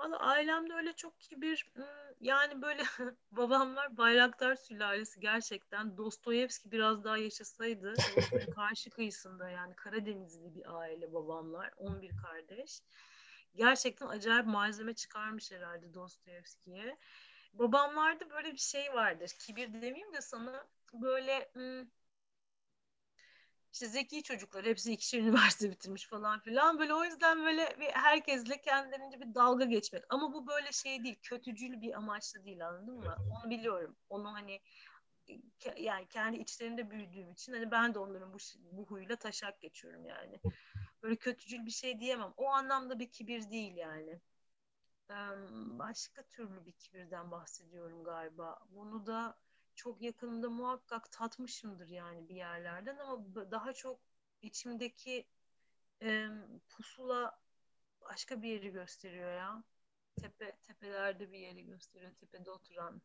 Valla ailemde öyle çok kibir yani böyle <laughs> babamlar Bayraktar sülalesi gerçekten Dostoyevski biraz daha yaşasaydı <laughs> karşı kıyısında yani Karadenizli bir aile babamlar 11 kardeş gerçekten acayip malzeme çıkarmış herhalde Dostoyevski'ye babamlarda böyle bir şey vardır. Kibir demeyeyim de sana böyle işte zeki çocuklar hepsi ikişer <laughs> üniversite bitirmiş falan filan. Böyle o yüzden böyle bir herkesle kendilerince bir dalga geçmek. Ama bu böyle şey değil kötücül bir amaçlı değil anladın mı? Onu biliyorum. Onu hani yani kendi içlerinde büyüdüğüm için hani ben de onların bu, bu huyla taşak geçiyorum yani. Böyle kötücül bir şey diyemem. O anlamda bir kibir değil yani. Başka türlü bir kibirden bahsediyorum galiba. Bunu da çok yakında muhakkak tatmışımdır yani bir yerlerden ama daha çok içimdeki e, pusula başka bir yeri gösteriyor ya. Tepe tepelerde bir yeri gösteriyor. Tepede oturan.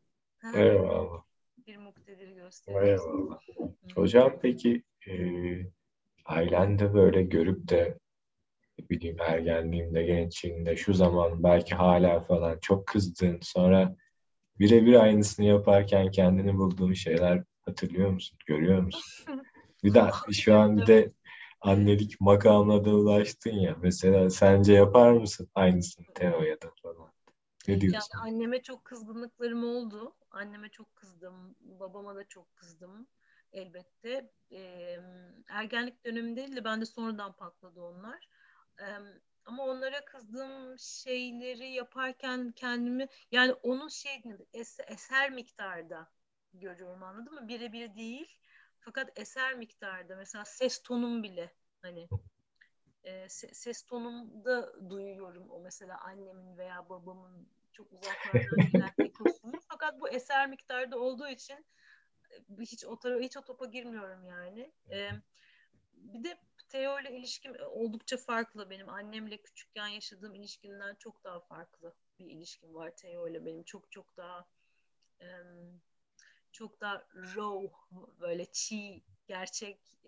Eyvallah. Bir muktedir gösteriyor. Eyvallah. Hocam peki e, ailende böyle görüp de bileyim ergenliğimde, gençliğimde, şu zaman belki hala falan çok kızdın. Sonra birebir aynısını yaparken kendini bulduğun şeyler hatırlıyor musun? Görüyor musun? <laughs> Bir de şu an bir de annelik makamına da ulaştın ya. Mesela sence yapar mısın aynısını Teo'ya da falan? Ne diyorsun? Yani anneme çok kızgınlıklarım oldu. Anneme çok kızdım. Babama da çok kızdım elbette. Ee, ergenlik döneminde değil de ben de sonradan patladı onlar ama onlara kızdığım şeyleri yaparken kendimi yani onun şey es, eser miktarda görüyorum anladın mı? Birebir değil. Fakat eser miktarda mesela ses tonum bile hani e, ses tonumda duyuyorum o mesela annemin veya babamın çok uzaklardan <laughs> gelen ekosunu. Fakat bu eser miktarda olduğu için hiç o hiç o topa girmiyorum yani. E, bir de Theo ile ilişkim e, oldukça farklı. Benim annemle küçükken yaşadığım ilişkimden çok daha farklı bir ilişkim var Theo ile benim. Çok çok daha çok daha raw, böyle çiğ, gerçek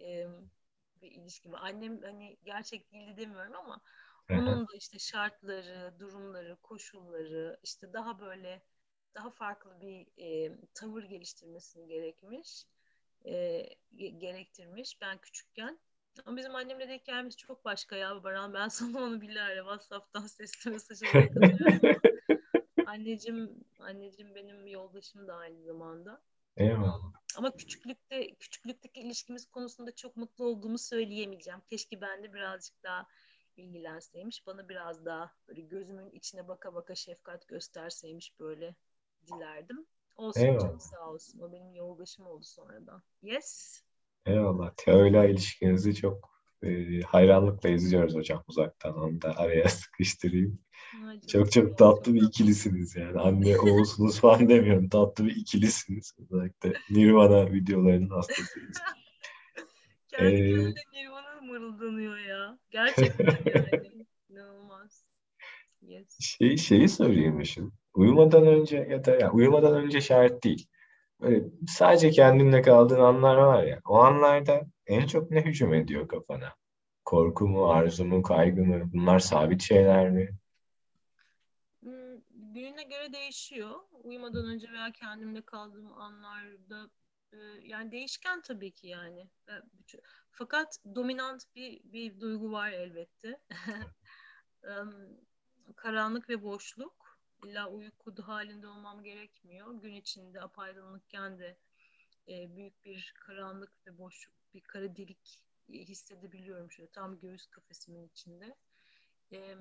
bir ilişkim. Annem hani gerçek değildi demiyorum ama onun da işte şartları, durumları, koşulları işte daha böyle daha farklı bir e, tavır geliştirmesini gerekmiş, e, gerektirmiş ben küçükken. Ama bizim annemle de hikayemiz çok başka ya Baran. Ben <laughs> sana onu bilahare WhatsApp'tan sesli mesaj olarak atıyorum. <laughs> anneciğim, anneciğim benim yoldaşım da aynı zamanda. Eyvallah. Ama küçüklükte küçüklükteki ilişkimiz konusunda çok mutlu olduğumu söyleyemeyeceğim. Keşke ben de birazcık daha ilgilenseymiş. Bana biraz daha böyle gözümün içine baka baka şefkat gösterseymiş böyle dilerdim. Olsun Eyvallah. canım sağ olsun. O benim yoldaşım oldu sonradan. Yes. Eyvallah. Teo'yla ilişkinizi çok e, hayranlıkla izliyoruz hocam uzaktan. Onu da araya <laughs> sıkıştırayım. Ay canım, Çok çok tatlı bir ikilisiniz yani. Anne oğulsunuz falan demiyorum. Tatlı bir ikilisiniz. Özellikle Nirvana videolarının hastasıyız. <laughs> Kendi Ee, Nirvana mırıldanıyor ya. Gerçekten yani. <laughs> İnanılmaz. Yes. Şey, şeyi sorayım Işıl. Uyumadan önce ya da ya uyumadan önce şart değil. Böyle sadece kendinle kaldığın anlar var ya. O anlarda en çok ne hücum ediyor kafana? Korku mu, arzu mu, kaygı mı? Bunlar sabit şeyler mi? Hmm, Gününe göre değişiyor. Uyumadan önce veya kendimle kaldığım anlarda e, yani değişken tabii ki yani. E, Fakat dominant bir bir duygu var elbette. <laughs> Karanlık ve boşluk. İlla uyku halinde olmam gerekmiyor. Gün içinde apaydınlıkken de e, büyük bir karanlık ve boşluk, bir kara delik e, hissedebiliyorum şöyle tam göğüs kafesimin içinde. Em,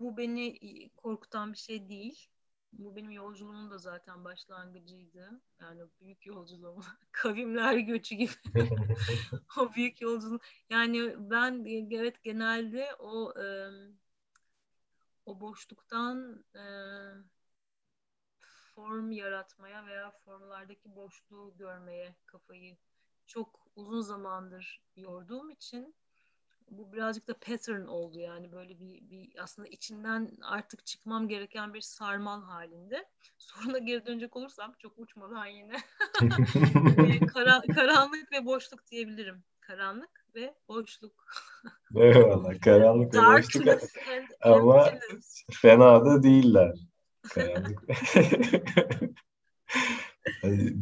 bu beni korkutan bir şey değil. Bu benim yolculuğumun da zaten başlangıcıydı. Yani büyük yolculuğum. <laughs> Kavimler göçü gibi. <laughs> o büyük yolculuk. Yani ben evet genelde o e, o boşluktan e, form yaratmaya veya formlardaki boşluğu görmeye kafayı çok uzun zamandır yorduğum için bu birazcık da pattern oldu yani böyle bir, bir aslında içinden artık çıkmam gereken bir sarmal halinde. <laughs> Soruna geri dönecek olursam çok uçmadan yine e, <laughs> <laughs> kara, karanlık ve boşluk diyebilirim. Karanlık ve boşluk. Eyvallah. Karanlık ve boşluk ama fena da değiller. Karanlık. <laughs>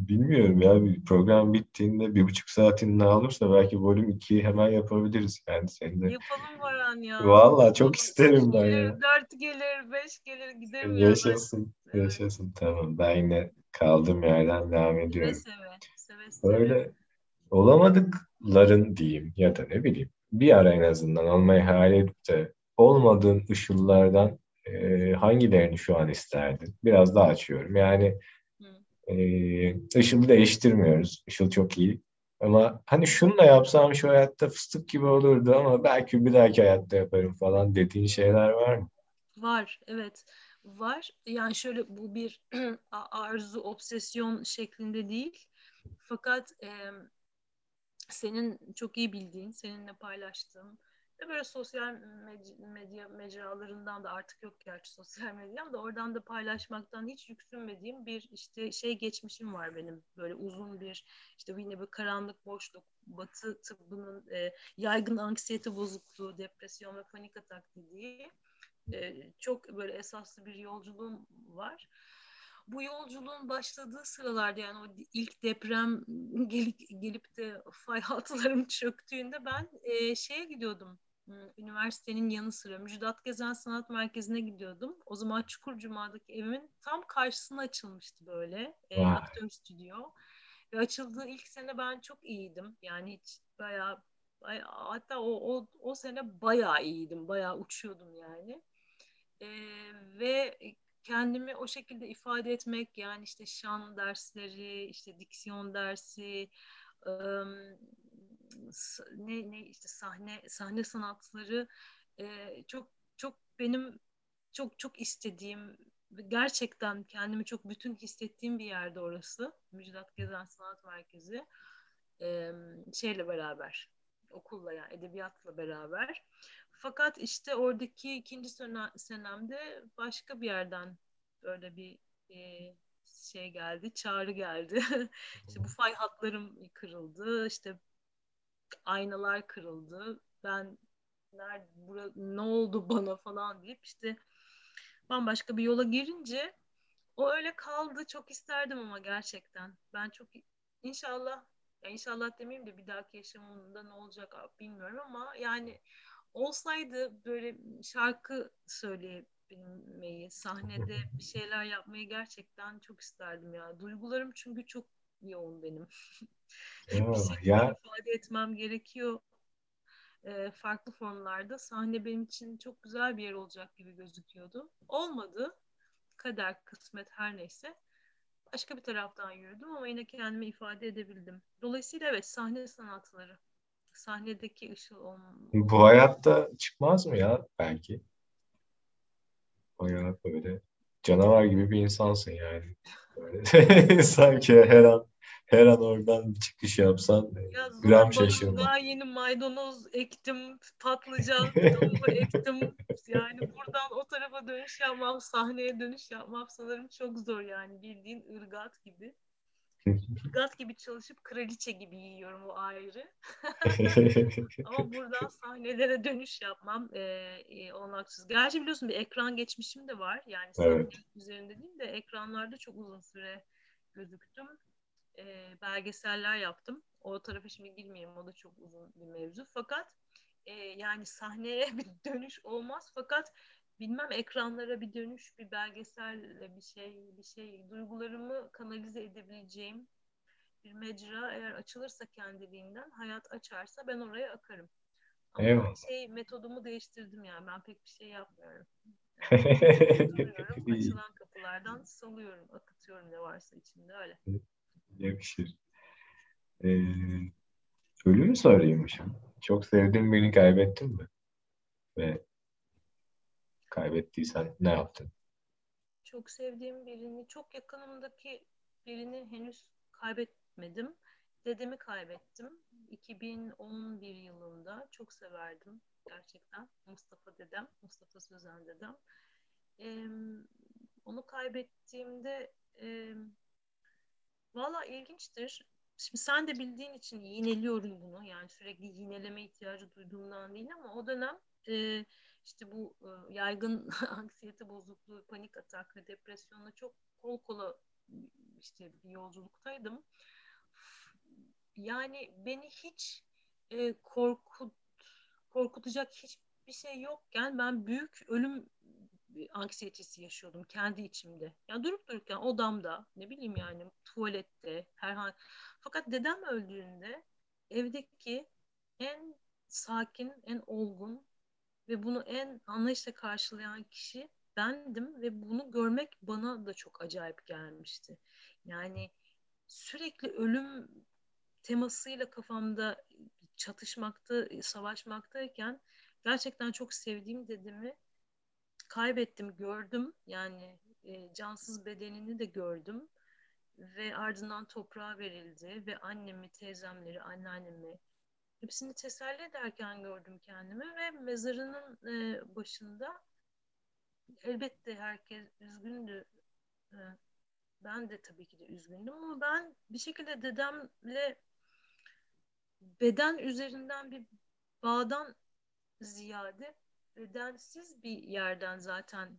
Bilmiyorum ya bir program bittiğinde bir buçuk saatin daha olursa belki bölüm 2'yi hemen yapabiliriz yani senin de. Yapalım Baran ya. Vallahi çok isterim ben ya. Dört gelir, beş gelir giderim ya. Yaşasın, Evet. yaşasın tamam. Ben yine kaldığım yerden devam Seve ediyorum. seve. Seve seve. Böyle olamadıkların diyeyim ya da ne bileyim bir ara en azından olmayı hayal edip de olmadığın ışıllardan e, hangilerini şu an isterdin? Biraz daha açıyorum. Yani e, ışılı değiştirmiyoruz. Işıl çok iyi. Ama hani şunu da yapsam şu hayatta fıstık gibi olurdu ama belki bir dahaki hayatta yaparım falan dediğin şeyler var mı? Var, evet. Var. Yani şöyle bu bir <clears throat> arzu, obsesyon şeklinde değil. Fakat e, senin çok iyi bildiğin, seninle paylaştığım ve böyle sosyal med- medya mecralarından da artık yok gerçi sosyal medyam da oradan da paylaşmaktan hiç yüksünmediğim bir işte şey geçmişim var benim. Böyle uzun bir işte yine bir karanlık boşluk, batı tıbbının e, yaygın anksiyete bozukluğu, depresyon ve panik atak dediği e, çok böyle esaslı bir yolculuğum var. Bu yolculuğun başladığı sıralarda yani o ilk deprem <laughs> gelip, gelip de fay hatlarım <laughs> çöktüğünde ben e, şeye gidiyordum. Üniversitenin yanı sıra Müjdat Gezen Sanat Merkezi'ne gidiyordum. O zaman Çukurcuma'daki evimin tam karşısına açılmıştı böyle e, aktör stüdyo. Ve açıldığı ilk sene ben çok iyiydim. Yani hiç bayağı, bayağı hatta o, o, o sene bayağı iyiydim. Bayağı uçuyordum yani. Ee, ve kendimi o şekilde ifade etmek yani işte şan dersleri, işte diksiyon dersi, s- ne ne işte sahne sahne sanatları e, çok çok benim çok çok istediğim gerçekten kendimi çok bütün hissettiğim bir yerde orası. Müjdat Gezen Sanat Merkezi. Ee, şeyle beraber okulla yani edebiyatla beraber. Fakat işte oradaki ikinci sene, senemde başka bir yerden böyle bir e, şey geldi, çağrı geldi. <laughs> işte bu fay hatlarım kırıldı, işte aynalar kırıldı. Ben nerede, bura, ne oldu <laughs> bana falan deyip işte bambaşka bir yola girince o öyle kaldı. Çok isterdim ama gerçekten. Ben çok inşallah ya inşallah demeyeyim de bir dahaki yaşamımda ne olacak bilmiyorum ama yani olsaydı böyle şarkı söyleyip bilmeyi, sahnede <laughs> bir şeyler yapmayı gerçekten çok isterdim ya. Duygularım çünkü çok yoğun benim. Ya, <laughs> bir şekilde ya ifade etmem gerekiyor e, farklı formlarda. Sahne benim için çok güzel bir yer olacak gibi gözüküyordu. Olmadı. Kader, kısmet her neyse. Başka bir taraftan yürüdüm ama yine kendimi ifade edebildim. Dolayısıyla evet sahne sanatları. Sahnedeki ışıl olmam. bu hayatta çıkmaz mı ya belki? Bayağı böyle canavar gibi bir insansın yani. Böyle <laughs> sanki her an her an oradan bir çıkış yapsan Ya gram zorbalık, şaşırma. daha yeni maydanoz ektim, patlıcan <laughs> ektim. Yani buradan o tarafa dönüş yapmam, sahneye dönüş yapmam sanırım çok zor yani. Bildiğin ırgat gibi. Irgat gibi çalışıp kraliçe gibi yiyorum o ayrı. <laughs> Ama buradan sahnelere dönüş yapmam e, e, olanaksız. Gerçi biliyorsun bir ekran geçmişim de var. Yani Evet. üzerinde değil de ekranlarda çok uzun süre gözüktüm. E, belgeseller yaptım. O tarafa şimdi girmeyeyim. O da çok uzun bir mevzu. Fakat e, yani sahneye <laughs> bir dönüş olmaz. Fakat bilmem ekranlara bir dönüş, bir belgeselle bir şey, bir şey duygularımı kanalize edebileceğim bir mecra eğer açılırsa kendiliğinden, hayat açarsa ben oraya akarım. Ama Eyvallah. şey metodumu değiştirdim yani. Ben pek bir şey yapmıyorum. <laughs> Yani duruyorum, açılan kapılardan salıyorum, akıtıyorum ne varsa içinde öyle. Yakışır. Ee, ölümü soraymışım. Çok sevdiğin birini kaybettin mi? Ve kaybettiysen ne yaptın? Çok sevdiğim birini, çok yakınımdaki birini henüz kaybetmedim. Dedemi kaybettim. 2011 yılında çok severdim gerçekten. Mustafa dedem, Mustafa Sözen dedem. Ee, onu kaybettiğimde e, valla ilginçtir. Şimdi sen de bildiğin için yineliyorum bunu. Yani sürekli yineleme ihtiyacı duyduğumdan değil ama o dönem e, işte bu e, yaygın <laughs> anksiyete bozukluğu, panik atak ve depresyonla çok kol kola işte bir yolculuktaydım. Yani beni hiç e, korkut korkutacak hiçbir şey yokken ben büyük ölüm anksiyetesi yaşıyordum kendi içimde. Yani durup dururken odamda ne bileyim yani tuvalette herhangi fakat dedem öldüğünde evdeki en sakin, en olgun ve bunu en anlayışla karşılayan kişi bendim ve bunu görmek bana da çok acayip gelmişti. Yani sürekli ölüm temasıyla kafamda çatışmakta, savaşmaktayken gerçekten çok sevdiğim dedemi kaybettim, gördüm. Yani e, cansız bedenini de gördüm ve ardından toprağa verildi ve annemi, teyzemleri, anneannemi hepsini teselli ederken gördüm kendimi ve mezarının e, başında elbette herkes üzgündü. E, ben de tabii ki de üzgündüm ama ben bir şekilde dedemle beden üzerinden bir bağdan ziyade bedensiz bir yerden zaten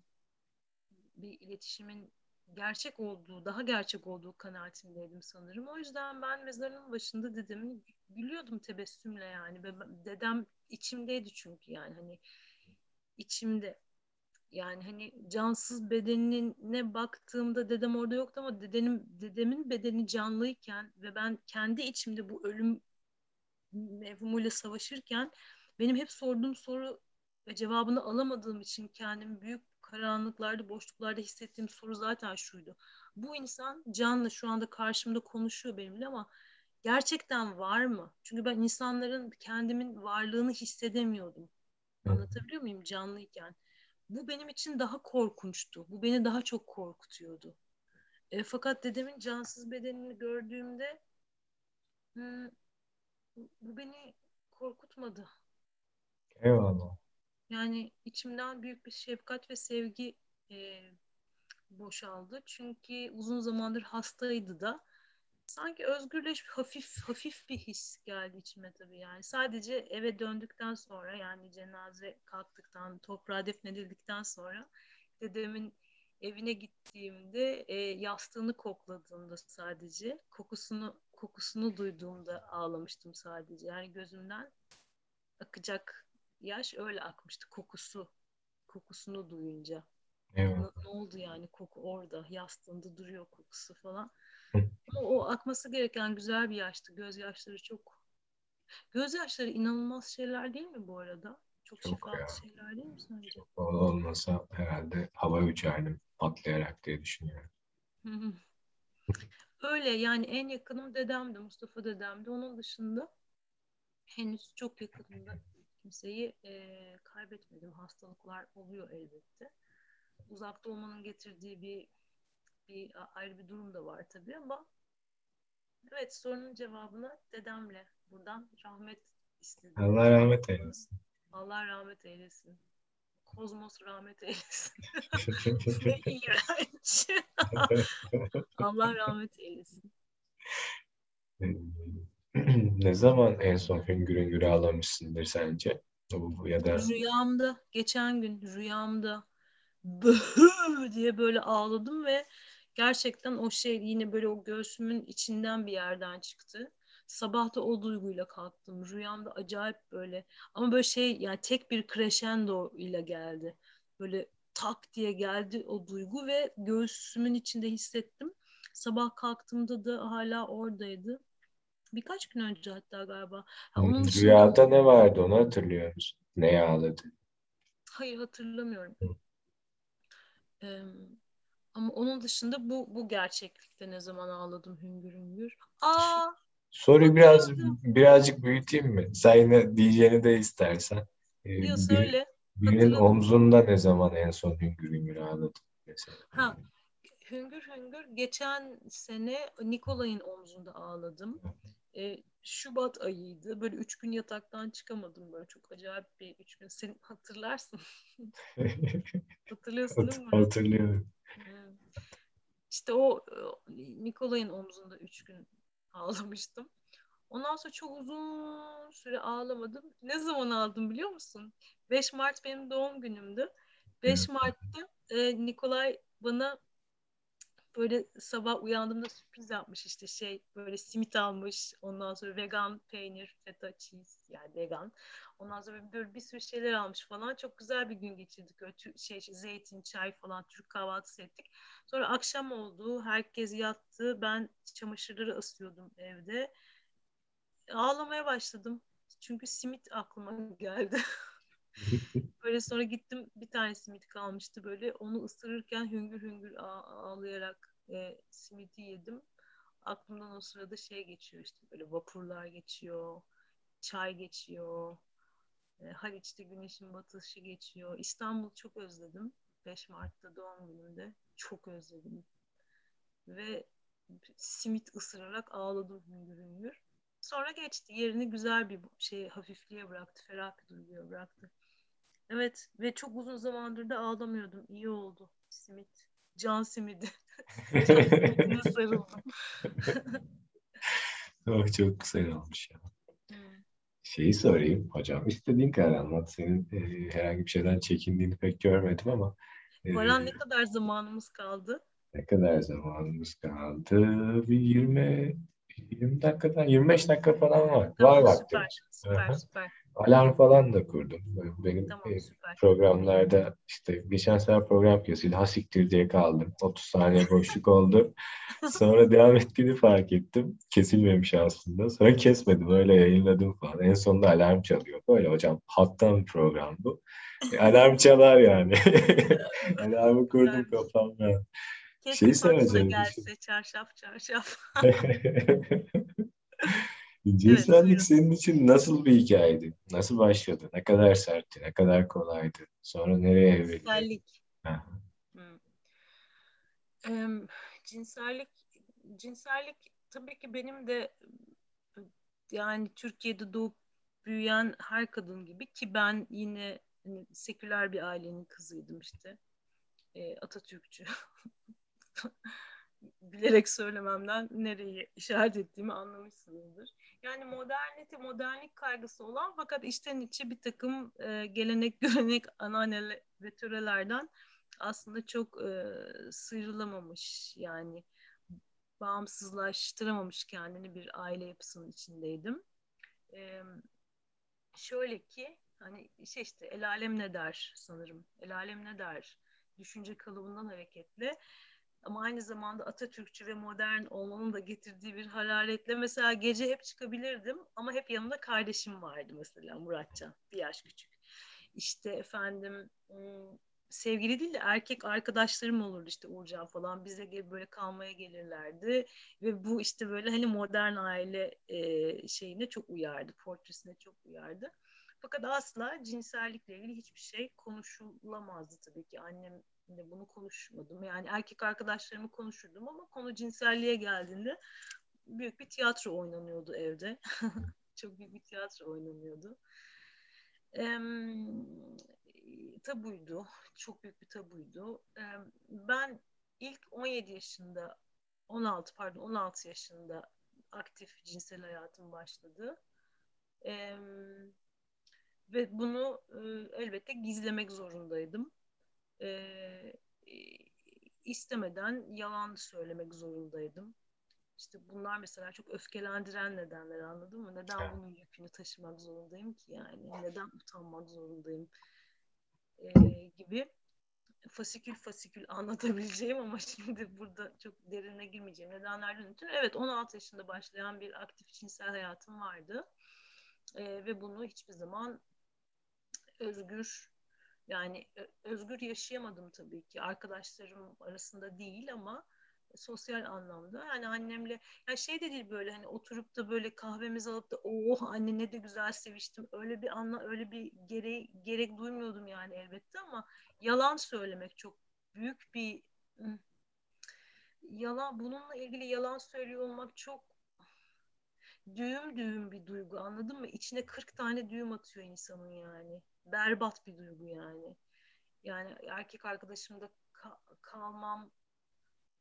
bir iletişimin gerçek olduğu, daha gerçek olduğu kanaatindeydim sanırım. O yüzden ben mezarının başında dedemin gülüyordum tebessümle yani. Dedem içimdeydi çünkü yani hani içimde. Yani hani cansız bedenine baktığımda dedem orada yoktu ama dedenim, dedemin bedeni canlıyken ve ben kendi içimde bu ölüm mevhumuyla savaşırken benim hep sorduğum soru ve cevabını alamadığım için kendimi büyük karanlıklarda, boşluklarda hissettiğim soru zaten şuydu. Bu insan canlı şu anda karşımda konuşuyor benimle ama gerçekten var mı? Çünkü ben insanların kendimin varlığını hissedemiyordum. Anlatabiliyor muyum canlıyken? Bu benim için daha korkunçtu. Bu beni daha çok korkutuyordu. E, fakat dedemin cansız bedenini gördüğümde hmm, bu beni korkutmadı. Eyvallah. Yani içimden büyük bir şefkat ve sevgi e, boşaldı. Çünkü uzun zamandır hastaydı da. Sanki özgürleş hafif hafif bir his geldi içime tabii yani. Sadece eve döndükten sonra yani cenaze kalktıktan, toprağa defnedildikten sonra dedemin evine gittiğimde e, yastığını kokladığımda sadece kokusunu kokusunu duyduğumda ağlamıştım sadece. Yani gözümden akacak yaş öyle akmıştı kokusu kokusunu duyunca. Ne, ne oldu yani koku orada yastığında duruyor kokusu falan. Ama o akması gereken güzel bir yaştı. Gözyaşları çok Gözyaşları inanılmaz şeyler değil mi bu arada? Çok, çok şifalı ya. şeyler değil mi sence? Çok olmasa herhalde hava uçardım patlayarak diye düşünüyorum. Öyle yani en yakınım dedemdi, Mustafa dedemdi. Onun dışında henüz çok yakınımda kimseyi e, kaybetmedim. Hastalıklar oluyor elbette. Uzakta olmanın getirdiği bir bir ayrı bir durum da var tabii ama evet sorunun cevabını dedemle buradan rahmet istedim. Allah rahmet eylesin. Allah rahmet eylesin. Kozmos rahmet eylesin. ne <laughs> <laughs> iğrenç. <laughs> Allah rahmet eylesin. <clears throat> ne zaman en son hüngür hüngür ağlamışsındır sence? Ya da... Rüyamda, geçen gün rüyamda bıhı diye böyle ağladım ve gerçekten o şey yine böyle o göğsümün içinden bir yerden çıktı. Sabah da o duyguyla kalktım. Rüyamda acayip böyle ama böyle şey yani tek bir crescendo ile geldi. Böyle tak diye geldi o duygu ve göğsümün içinde hissettim. Sabah kalktığımda da hala oradaydı. Birkaç gün önce hatta galiba. Ha, onun dışında... Rüyada ne vardı onu hatırlıyor musun? Neye ağladı? Hayır hatırlamıyorum. Ee, ama onun dışında bu bu gerçeklikte ne zaman ağladım hüngür hüngür. Aa Soruyu biraz birazcık büyüteyim mi? Sen yine diyeceğini de istersen. Ee, Yok söyle. Birinin omzunda ne zaman en son hüngür hüngür ağladın mesela? Ha, hüngür hüngür geçen sene Nikolay'ın omzunda ağladım. Ee, Şubat ayıydı. Böyle üç gün yataktan çıkamadım. Böyle çok acayip bir üç gün. Sen hatırlarsın. <laughs> Hatırlıyorsun değil mi? Hatırlıyorum. İşte o Nikolay'ın omzunda üç gün ağlamıştım. Ondan sonra çok uzun süre ağlamadım. Ne zaman aldım biliyor musun? 5 Mart benim doğum günümdü. 5 Mart'ta e, Nikolay bana böyle sabah uyandığımda sürpriz yapmış işte şey böyle simit almış ondan sonra vegan peynir feta cheese yani vegan. Ondan sonra böyle bir sürü şeyler almış falan. Çok güzel bir gün geçirdik. Öyle şey, zeytin çay falan Türk kahvaltısı ettik. Sonra akşam oldu. Herkes yattı. Ben çamaşırları asıyordum evde. Ağlamaya başladım. Çünkü simit aklıma <laughs> geldi <laughs> böyle sonra gittim bir tane simit kalmıştı böyle onu ısırırken hüngür hüngür ağlayarak e, simiti yedim. Aklımdan o sırada şey geçiyor işte böyle vapurlar geçiyor, çay geçiyor, e, Haliç'te güneşin batışı geçiyor. İstanbul çok özledim. 5 Mart'ta doğum günümde çok özledim. Ve simit ısırarak ağladım hüngür hüngür. Sonra geçti. Yerini güzel bir şey hafifliğe bıraktı. Ferah bir duyguya bıraktı. Evet ve çok uzun zamandır da ağlamıyordum. İyi oldu. Simit. Can simidi. Can simidine <laughs> sarıldım. <laughs> oh, çok güzel olmuş ya. Şeyi sorayım hocam. İstediğin kadar anlat. Senin e, herhangi bir şeyden çekindiğini pek görmedim ama. E, Baran ne kadar zamanımız kaldı? Ne kadar zamanımız kaldı? Bir 20 20 dakikadan 25 dakika falan var. Tamam, var vaktim. Süper, süper, süper. Alarm falan da kurdum. Benim tamam, e, programlarda işte geçen sefer program kesildi. Ha siktir diye kaldım. 30 saniye boşluk <laughs> oldu. Sonra devam ettiğini fark ettim. Kesilmemiş aslında. Sonra kesmedim. Öyle yayınladım falan. En sonunda alarm çalıyor. Böyle hocam hattan program bu. E, alarm çalar yani. <laughs> Alarmı kurdum kafamda. Kesin şey söyleyeceğim. Gelse çarşaf çarşaf. <laughs> Cinsellik evet, senin için nasıl bir hikayeydi? Nasıl başladı? Ne kadar sertti? Ne kadar kolaydı? Sonra nereye evrildi? Cinsellik. Hmm. cinsellik cinsellik tabii ki benim de yani Türkiye'de doğup büyüyen her kadın gibi ki ben yine hani, seküler bir ailenin kızıydım işte. E, Atatürkçü. <laughs> bilerek söylememden nereyi işaret ettiğimi anlamışsınızdır. Yani modernite, modernlik kaygısı olan fakat içten içe bir takım e, gelenek, <laughs> görenek, anneanne ve törelerden aslında çok e, sıyrılamamış yani bağımsızlaştıramamış kendini bir aile yapısının içindeydim. E, şöyle ki hani şey işte el alem ne der sanırım. El alem ne der düşünce kalıbından hareketle ama aynı zamanda Atatürkçü ve modern olmanın da getirdiği bir hararetle mesela gece hep çıkabilirdim ama hep yanımda kardeşim vardı mesela Muratcan bir yaş küçük. İşte efendim sevgili değil de erkek arkadaşlarım olurdu işte Uğurcan falan bize böyle kalmaya gelirlerdi ve bu işte böyle hani modern aile e, şeyine çok uyardı portresine çok uyardı. Fakat asla cinsellikle ilgili hiçbir şey konuşulamazdı tabii ki. Annemle bunu konuşmadım. Yani erkek arkadaşlarımı konuşurdum ama konu cinselliğe geldiğinde büyük bir tiyatro oynanıyordu evde. <laughs> Çok büyük bir tiyatro oynanıyordu. Ee, tabuydu. Çok büyük bir tabuydu. Ee, ben ilk 17 yaşında 16 pardon 16 yaşında aktif cinsel hayatım başladı. Ee, ve bunu e, elbette gizlemek zorundaydım. E, istemeden yalan söylemek zorundaydım. İşte bunlar mesela çok öfkelendiren nedenler anladın mı? Neden bunun yükünü taşımak zorundayım ki yani? Neden utanmak zorundayım? E, gibi fasikül fasikül <laughs> anlatabileceğim ama şimdi burada çok derine girmeyeceğim nedenlerden ötürü. Evet 16 yaşında başlayan bir aktif cinsel hayatım vardı. E, ve bunu hiçbir zaman özgür yani özgür yaşayamadım tabii ki. Arkadaşlarım arasında değil ama sosyal anlamda. Yani annemle ya şey de değil böyle hani oturup da böyle kahvemizi alıp da oh anne ne de güzel seviştim. Öyle bir anla öyle bir gerek gerek duymuyordum yani elbette ama yalan söylemek çok büyük bir yalan bununla ilgili yalan söylüyor olmak çok düğüm düğüm bir duygu anladın mı? İçine 40 tane düğüm atıyor insanın yani berbat bir duygu yani. Yani erkek arkadaşımda ka- kalmam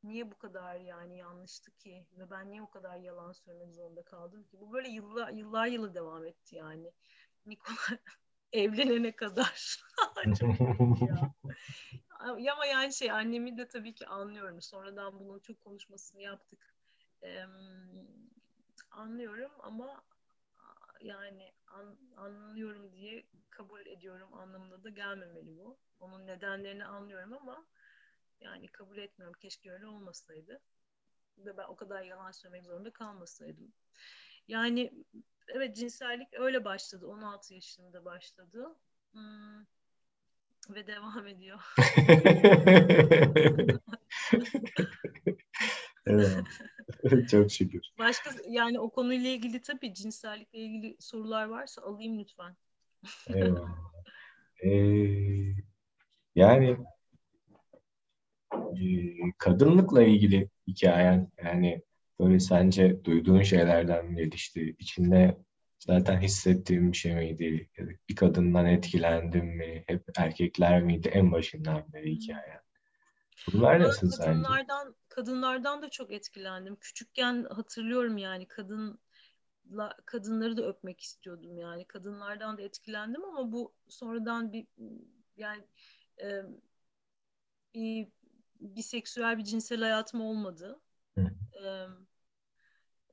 niye bu kadar yani yanlıştı ki ve ben niye o kadar yalan söylemek zorunda kaldım ki? Bu böyle yıllar yıllar yılı devam etti yani. Nikola <laughs> evlenene kadar. <laughs> ya. Ama yani şey annemi de tabii ki anlıyorum. Sonradan bunun çok konuşmasını yaptık. Ee, anlıyorum ama yani an, anlıyorum diye kabul ediyorum anlamında da gelmemeli bu. Onun nedenlerini anlıyorum ama yani kabul etmiyorum. Keşke öyle olmasaydı. Ve ben o kadar yalan söylemek zorunda kalmasaydım. Yani evet cinsellik öyle başladı. 16 yaşında başladı. Hmm. Ve devam ediyor. <laughs> evet. <laughs> <laughs> Çok şükür. Başka yani o konuyla ilgili tabii cinsellikle ilgili sorular varsa alayım lütfen. Eyvallah. <laughs> Ee, yani e, kadınlıkla ilgili hikayen yani böyle sence duyduğun şeylerden mi gelişti? İçinde zaten hissettiğin bir şey miydi? Bir kadından etkilendin mi? Hep erkekler miydi en başından beri hikayen? Bunlar nasıl kadınlardan, sence? Kadınlardan da çok etkilendim. Küçükken hatırlıyorum yani kadın kadınları da öpmek istiyordum yani kadınlardan da etkilendim ama bu sonradan bir yani e, bir biseksüel bir cinsel hayatım olmadı. E,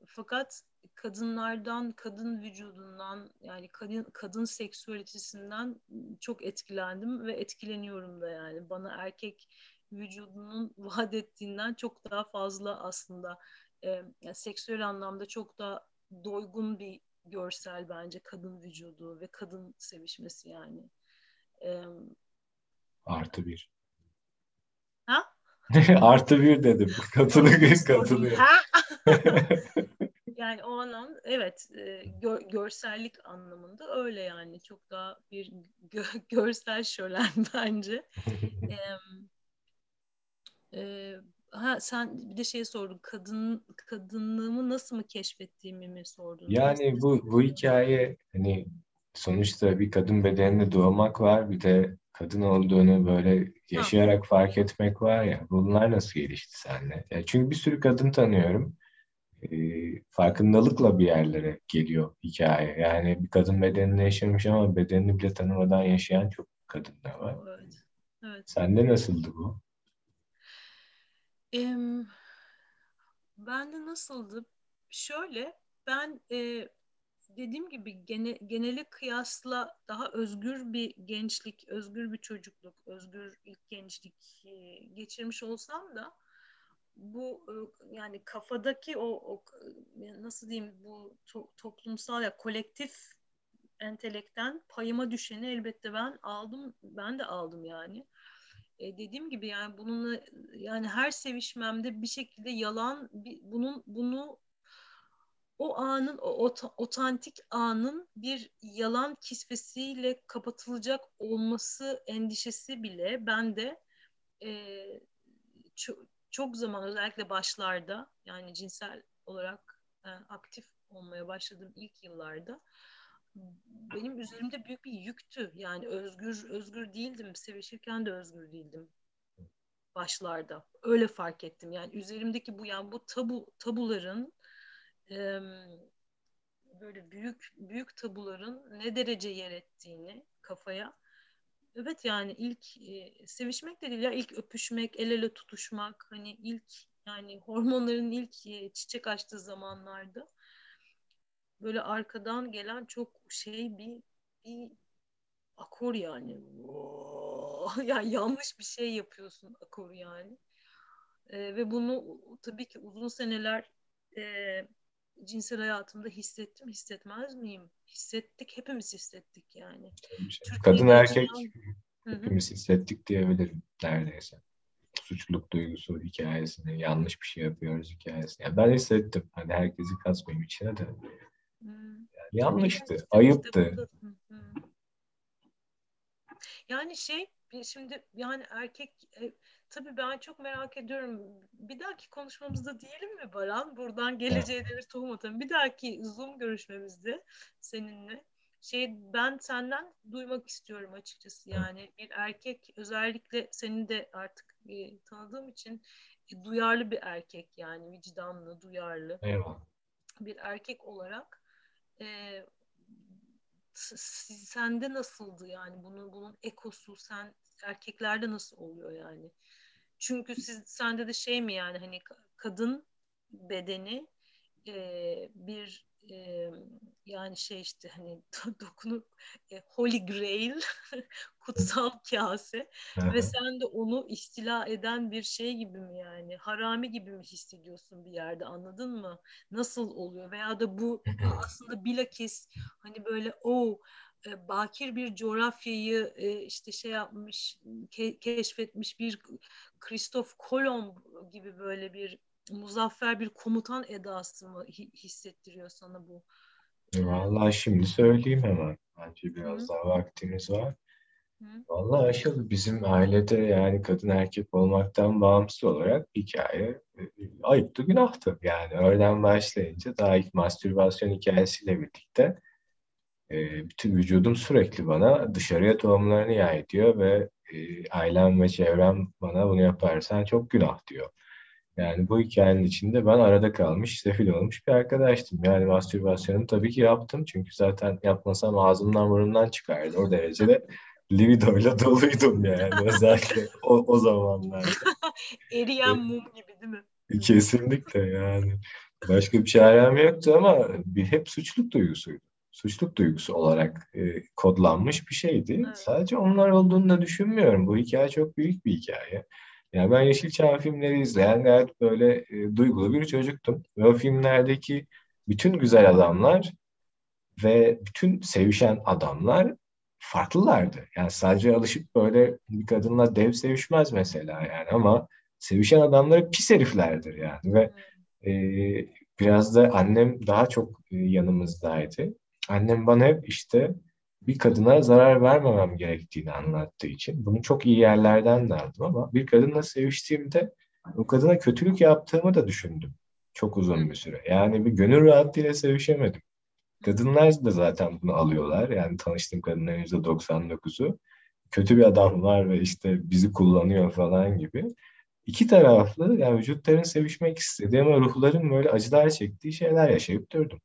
fakat kadınlardan, kadın vücudundan yani kadın kadın seksüalitesinden çok etkilendim ve etkileniyorum da yani bana erkek vücudunun vaat ettiğinden çok daha fazla aslında e, yani seksüel anlamda çok daha doygun bir görsel bence kadın vücudu ve kadın sevişmesi yani. Ee, Artı bir. Ha? <laughs> Artı bir dedim. <laughs> Katılıyor, katılıyor. <laughs> yani o anlam evet e, gör, görsellik anlamında öyle yani çok daha bir gö, görsel şölen bence. e, e, ha sen bir de şey sordun kadın kadınlığımı nasıl mı keşfettiğimi mi sordun? Yani bu bu hikaye hani sonuçta bir kadın bedeninde doğmak var bir de kadın olduğunu böyle yaşayarak ha. fark etmek var ya bunlar nasıl gelişti sende? Yani çünkü bir sürü kadın tanıyorum. E, farkındalıkla bir yerlere geliyor hikaye. Yani bir kadın bedeninde yaşamış ama bedenini bile tanımadan yaşayan çok kadın da var. Evet. Evet. Sende nasıldı bu? Ben de nasıldı? Şöyle ben e, dediğim gibi gene, geneli kıyasla daha özgür bir gençlik, özgür bir çocukluk, özgür ilk gençlik e, geçirmiş olsam da bu e, yani kafadaki o, o nasıl diyeyim bu to, toplumsal ya kolektif entelekten payıma düşeni elbette ben aldım ben de aldım yani e, dediğim gibi yani bununla yani her sevişmemde bir şekilde yalan bir, bunun bunu o anın o ot, otantik anın bir yalan kisvesiyle kapatılacak olması endişesi bile bende e, çok, çok zaman özellikle başlarda yani cinsel olarak e, aktif olmaya başladığım ilk yıllarda benim üzerimde büyük bir yüktü. Yani özgür özgür değildim. Sevişirken de özgür değildim başlarda. Öyle fark ettim. Yani üzerimdeki bu yani bu tabu tabuların e, böyle büyük büyük tabuların ne derece yer ettiğini kafaya evet yani ilk e, sevişmek de değil ya ilk öpüşmek el ele tutuşmak hani ilk yani hormonların ilk e, çiçek açtığı zamanlarda böyle arkadan gelen çok şey bir bir akor yani. <laughs> yani yanlış bir şey yapıyorsun akor yani. E, ve bunu tabii ki uzun seneler e, cinsel hayatımda hissettim, hissetmez miyim? Hissettik, hepimiz hissettik yani. Kadın erkek hepimiz hissettik diyebilirim neredeyse. Suçluluk duygusu hikayesini, yanlış bir şey yapıyoruz hikayesini. Yani ben hissettim. Hani herkesi kasmayayım içine de. Yani yanlıştı, ayıptı. Yani şey şimdi yani erkek e, tabii ben çok merak ediyorum. Bir dahaki konuşmamızda diyelim mi Baran? Buradan geleceğe de bir tohum atalım. Bir dahaki Zoom görüşmemizde seninle şey ben senden duymak istiyorum açıkçası. Yani bir erkek özellikle seni de artık e, tanıdığım için e, duyarlı bir erkek yani vicdanlı, duyarlı. Eyvallah. Bir erkek olarak e, sende nasıldı yani bunun bunun ekosu sen erkeklerde nasıl oluyor yani? Çünkü siz sende de şey mi yani hani kadın bedeni e, bir e, yani şey işte hani <laughs> dokunup e, Holy Grail <laughs> kutsal kase ve sen de onu istila eden bir şey gibi mi yani? Harami gibi mi hissediyorsun bir yerde anladın mı? Nasıl oluyor? Veya da bu aslında bilakis hani böyle o e, bakir bir coğrafyayı e, işte şey yapmış, ke- keşfetmiş bir Kristof Kolomb gibi böyle bir muzaffer bir komutan edası mı hissettiriyor sana bu? Vallahi şimdi söyleyeyim hemen. Bence biraz Hı. daha vaktimiz var. Hı. Vallahi aşağı bizim ailede yani kadın erkek olmaktan bağımsız olarak hikaye e, ayıptı günahtı. Yani oradan başlayınca daha ilk mastürbasyon hikayesiyle birlikte e, bütün vücudum sürekli bana dışarıya tohumlarını yay diyor ve e, ailem ve çevrem bana bunu yaparsan çok günah diyor. Yani bu hikayenin içinde ben arada kalmış, sefil olmuş bir arkadaştım. Yani mastürbasyonu tabii ki yaptım. Çünkü zaten yapmasam ağzımdan burnumdan çıkardı. O derecede libidoyla <laughs> doluydum yani özellikle o, o zamanlarda. <laughs> Eriyen mum gibi değil mi? Kesinlikle yani. Başka bir çarem yoktu ama bir hep suçluluk duygusuydu. Suçluluk duygusu olarak e, kodlanmış bir şeydi. Evet. Sadece onlar olduğunu da düşünmüyorum. Bu hikaye çok büyük bir hikaye. Yani ben Yeşilçam filmleri izleyen gayet böyle e, duygulu bir çocuktum. Ve o filmlerdeki bütün güzel adamlar ve bütün sevişen adamlar farklılardı. Yani sadece alışıp böyle bir kadınla dev sevişmez mesela yani ama sevişen adamları pis heriflerdir yani ve e, biraz da annem daha çok e, yanımızdaydı. Annem bana hep işte bir kadına zarar vermemem gerektiğini anlattığı için bunu çok iyi yerlerden de aldım ama bir kadınla seviştiğimde o kadına kötülük yaptığımı da düşündüm çok uzun bir süre. Yani bir gönül rahatlığıyla sevişemedim. Kadınlar da zaten bunu alıyorlar. Yani tanıştığım kadınların %99'u kötü bir adam var ve işte bizi kullanıyor falan gibi. İki taraflı yani vücutların sevişmek istediği ama ruhların böyle acılar çektiği şeyler yaşayıp durdum.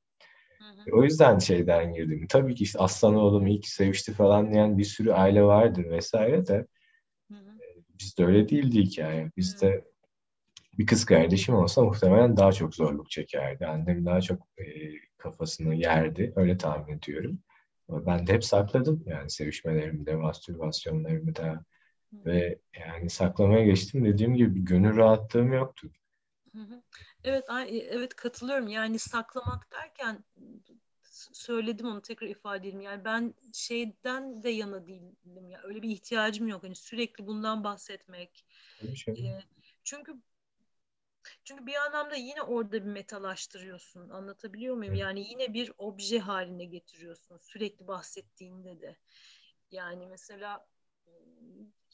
O yüzden şeyden girdim. Tabii ki işte aslan oğlum ki sevişti falan diyen bir sürü aile vardır vesaire de hı hı. E, bizde öyle değildi hikaye. Bizde bir kız kardeşim olsa muhtemelen daha çok zorluk çekerdi. Annem daha çok e, kafasını yerdi. Öyle tahmin ediyorum. Ama ben de hep sakladım yani sevişmelerimi de, mastürbasyonlarımı da ve yani saklamaya geçtim. Dediğim gibi gönül rahatlığım yoktu. Evet, evet katılıyorum. Yani saklamak derken söyledim onu tekrar ifade edeyim. Yani ben şeyden de yana değilim ya. Öyle bir ihtiyacım yok. Hani sürekli bundan bahsetmek. Şey. E, çünkü çünkü bir anlamda yine orada bir metalaştırıyorsun. Anlatabiliyor muyum? Yani yine bir obje haline getiriyorsun. Sürekli bahsettiğinde de. Yani mesela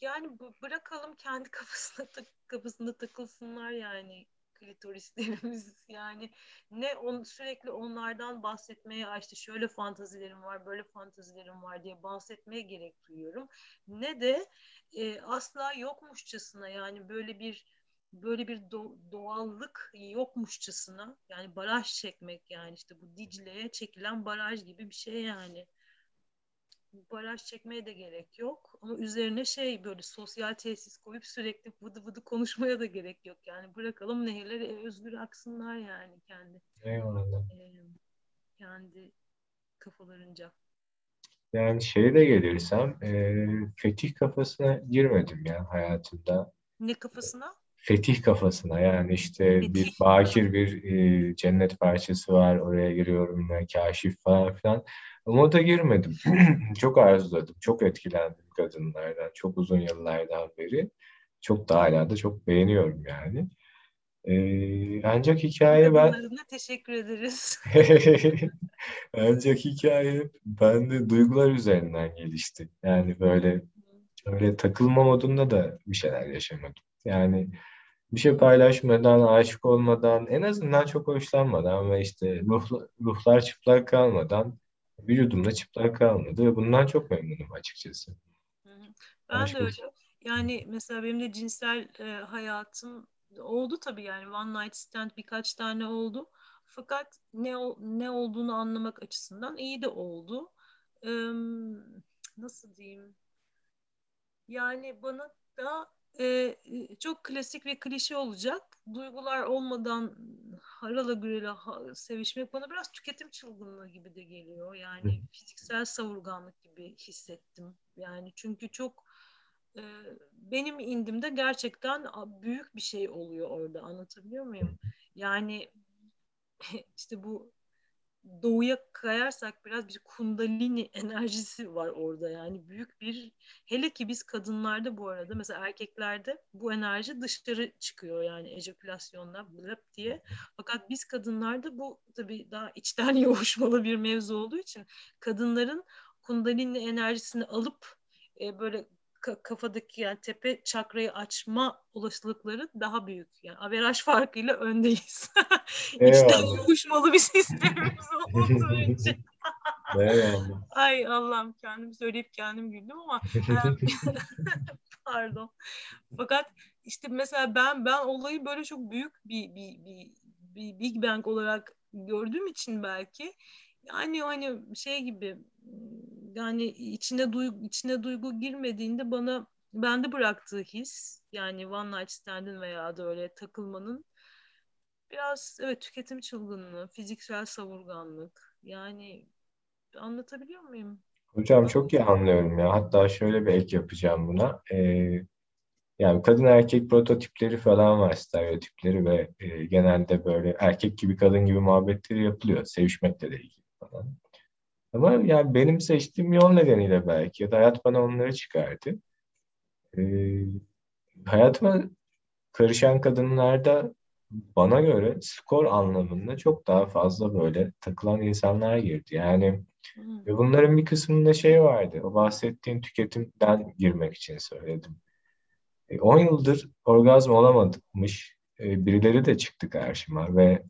yani bırakalım kendi <laughs> kafasına kafasında takılsınlar yani klitorislerimiz. <laughs> Yani ne on, sürekli onlardan bahsetmeye işte şöyle fantazilerim var böyle fantazilerim var diye bahsetmeye gerek duyuyorum. Ne de e, asla yokmuşçasına yani böyle bir böyle bir do- doğallık yokmuşçasına yani baraj çekmek yani işte bu Dicle'ye çekilen baraj gibi bir şey yani baraj çekmeye de gerek yok. Ama üzerine şey böyle sosyal tesis koyup sürekli vıdı vıdı konuşmaya da gerek yok. Yani bırakalım nehirleri özgür aksınlar yani kendi. Eyvallah. E, kendi kafalarınca. Yani şeye de gelirsem e, fetih kafasına girmedim ya hayatımda. Ne kafasına? Fetih kafasına yani işte fetih. bir bakir bir e, cennet parçası var oraya giriyorum ve kaşif falan filan. Umut'a girmedim. <clears throat> çok arzuladım. Çok etkilendim kadınlardan. Çok uzun yıllardan beri. Çok da hala da çok beğeniyorum yani. Ee, ancak hikaye ben... teşekkür ederiz. <laughs> <laughs> ancak hikaye bende duygular üzerinden gelişti. Yani böyle öyle takılma modunda da bir şeyler yaşamadım. Yani bir şey paylaşmadan, aşık olmadan, en azından çok hoşlanmadan ve işte ruh, ruhlar çıplak kalmadan vücudumda çıplak kalmadı ve bundan çok memnunum açıkçası. Ben Aşk de öyle. Yani mesela benim de cinsel e, hayatım oldu tabii yani one night stand birkaç tane oldu. Fakat ne ne olduğunu anlamak açısından iyi de oldu. Ee, nasıl diyeyim? Yani bana da e, çok klasik ve klişe olacak. Duygular olmadan harala gürele ha, sevişmek bana biraz tüketim çılgınlığı gibi de geliyor. Yani fiziksel savurganlık gibi hissettim. Yani çünkü çok e, benim indimde gerçekten büyük bir şey oluyor orada. Anlatabiliyor muyum? Yani <laughs> işte bu doğuya kayarsak biraz bir kundalini enerjisi var orada yani. Büyük bir hele ki biz kadınlarda bu arada mesela erkeklerde bu enerji dışarı çıkıyor yani ejekülasyonla blap diye. Fakat biz kadınlarda bu tabii daha içten <laughs> yoğuşmalı bir mevzu olduğu için kadınların kundalini enerjisini alıp e, böyle kafadaki yani tepe çakrayı açma olasılıkları daha büyük. Yani averaj farkıyla öndeyiz. <laughs> İçten yoğuşmalı bir sistemimiz olduğu için. <laughs> Eyvallah. Ay Allah'ım kendim söyleyip kendim güldüm ama <laughs> pardon. Fakat işte mesela ben ben olayı böyle çok büyük bir bir, bir, bir Big Bang olarak gördüğüm için belki yani hani şey gibi yani içine duygu içine duygu girmediğinde bana bende bıraktığı his yani one night stand'in veya da öyle takılmanın biraz evet tüketim çılgınlığı, fiziksel savurganlık yani anlatabiliyor muyum? Hocam çok iyi anlıyorum ya. Hatta şöyle bir ek yapacağım buna. Ee, yani kadın erkek prototipleri falan var, stereotipleri ve e, genelde böyle erkek gibi kadın gibi muhabbetleri yapılıyor. Sevişmekle de ilgili falan. Ama yani benim seçtiğim yol nedeniyle belki ya da hayat bana onları çıkardı. Ee, hayatıma karışan kadınlarda bana göre skor anlamında çok daha fazla böyle takılan insanlar girdi. Yani hmm. ve bunların bir kısmında şey vardı. O bahsettiğin tüketimden girmek için söyledim. 10 e, yıldır orgazm olamamış e, birileri de çıktı karşıma ve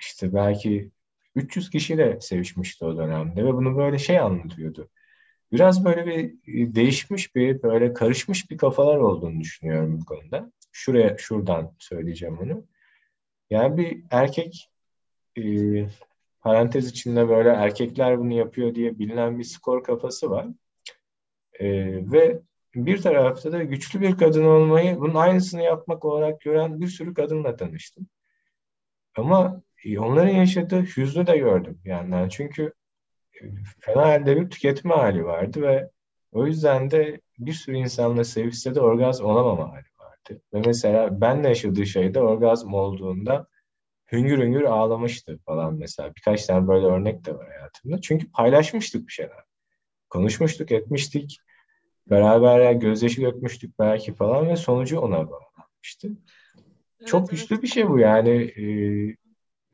işte belki 300 kişiyle sevişmişti o dönemde ve bunu böyle şey anlatıyordu. Biraz böyle bir e, değişmiş bir, böyle karışmış bir kafalar olduğunu düşünüyorum bu konuda. Şuraya, şuradan söyleyeceğim onu. Yani bir erkek e, parantez içinde böyle erkekler bunu yapıyor diye bilinen bir skor kafası var. E, ve bir tarafta da güçlü bir kadın olmayı bunun aynısını yapmak olarak gören bir sürü kadınla tanıştım. Ama onların yaşadığı hüznü de gördüm yani çünkü e, fena halde bir tüketme hali vardı ve o yüzden de bir sürü insanla sevişse de orgazm olamama hali vardı. Ve mesela benle yaşadığı şeyde orgazm olduğunda hüngür hüngür ağlamıştı falan mesela. Birkaç tane böyle örnek de var hayatımda. Çünkü paylaşmıştık bir şeyler. Konuşmuştuk, etmiştik. Beraber gözyaşı dökmüştük belki falan ve sonucu ona bağlanmıştı. Evet, Çok güçlü evet. bir şey bu yani. E,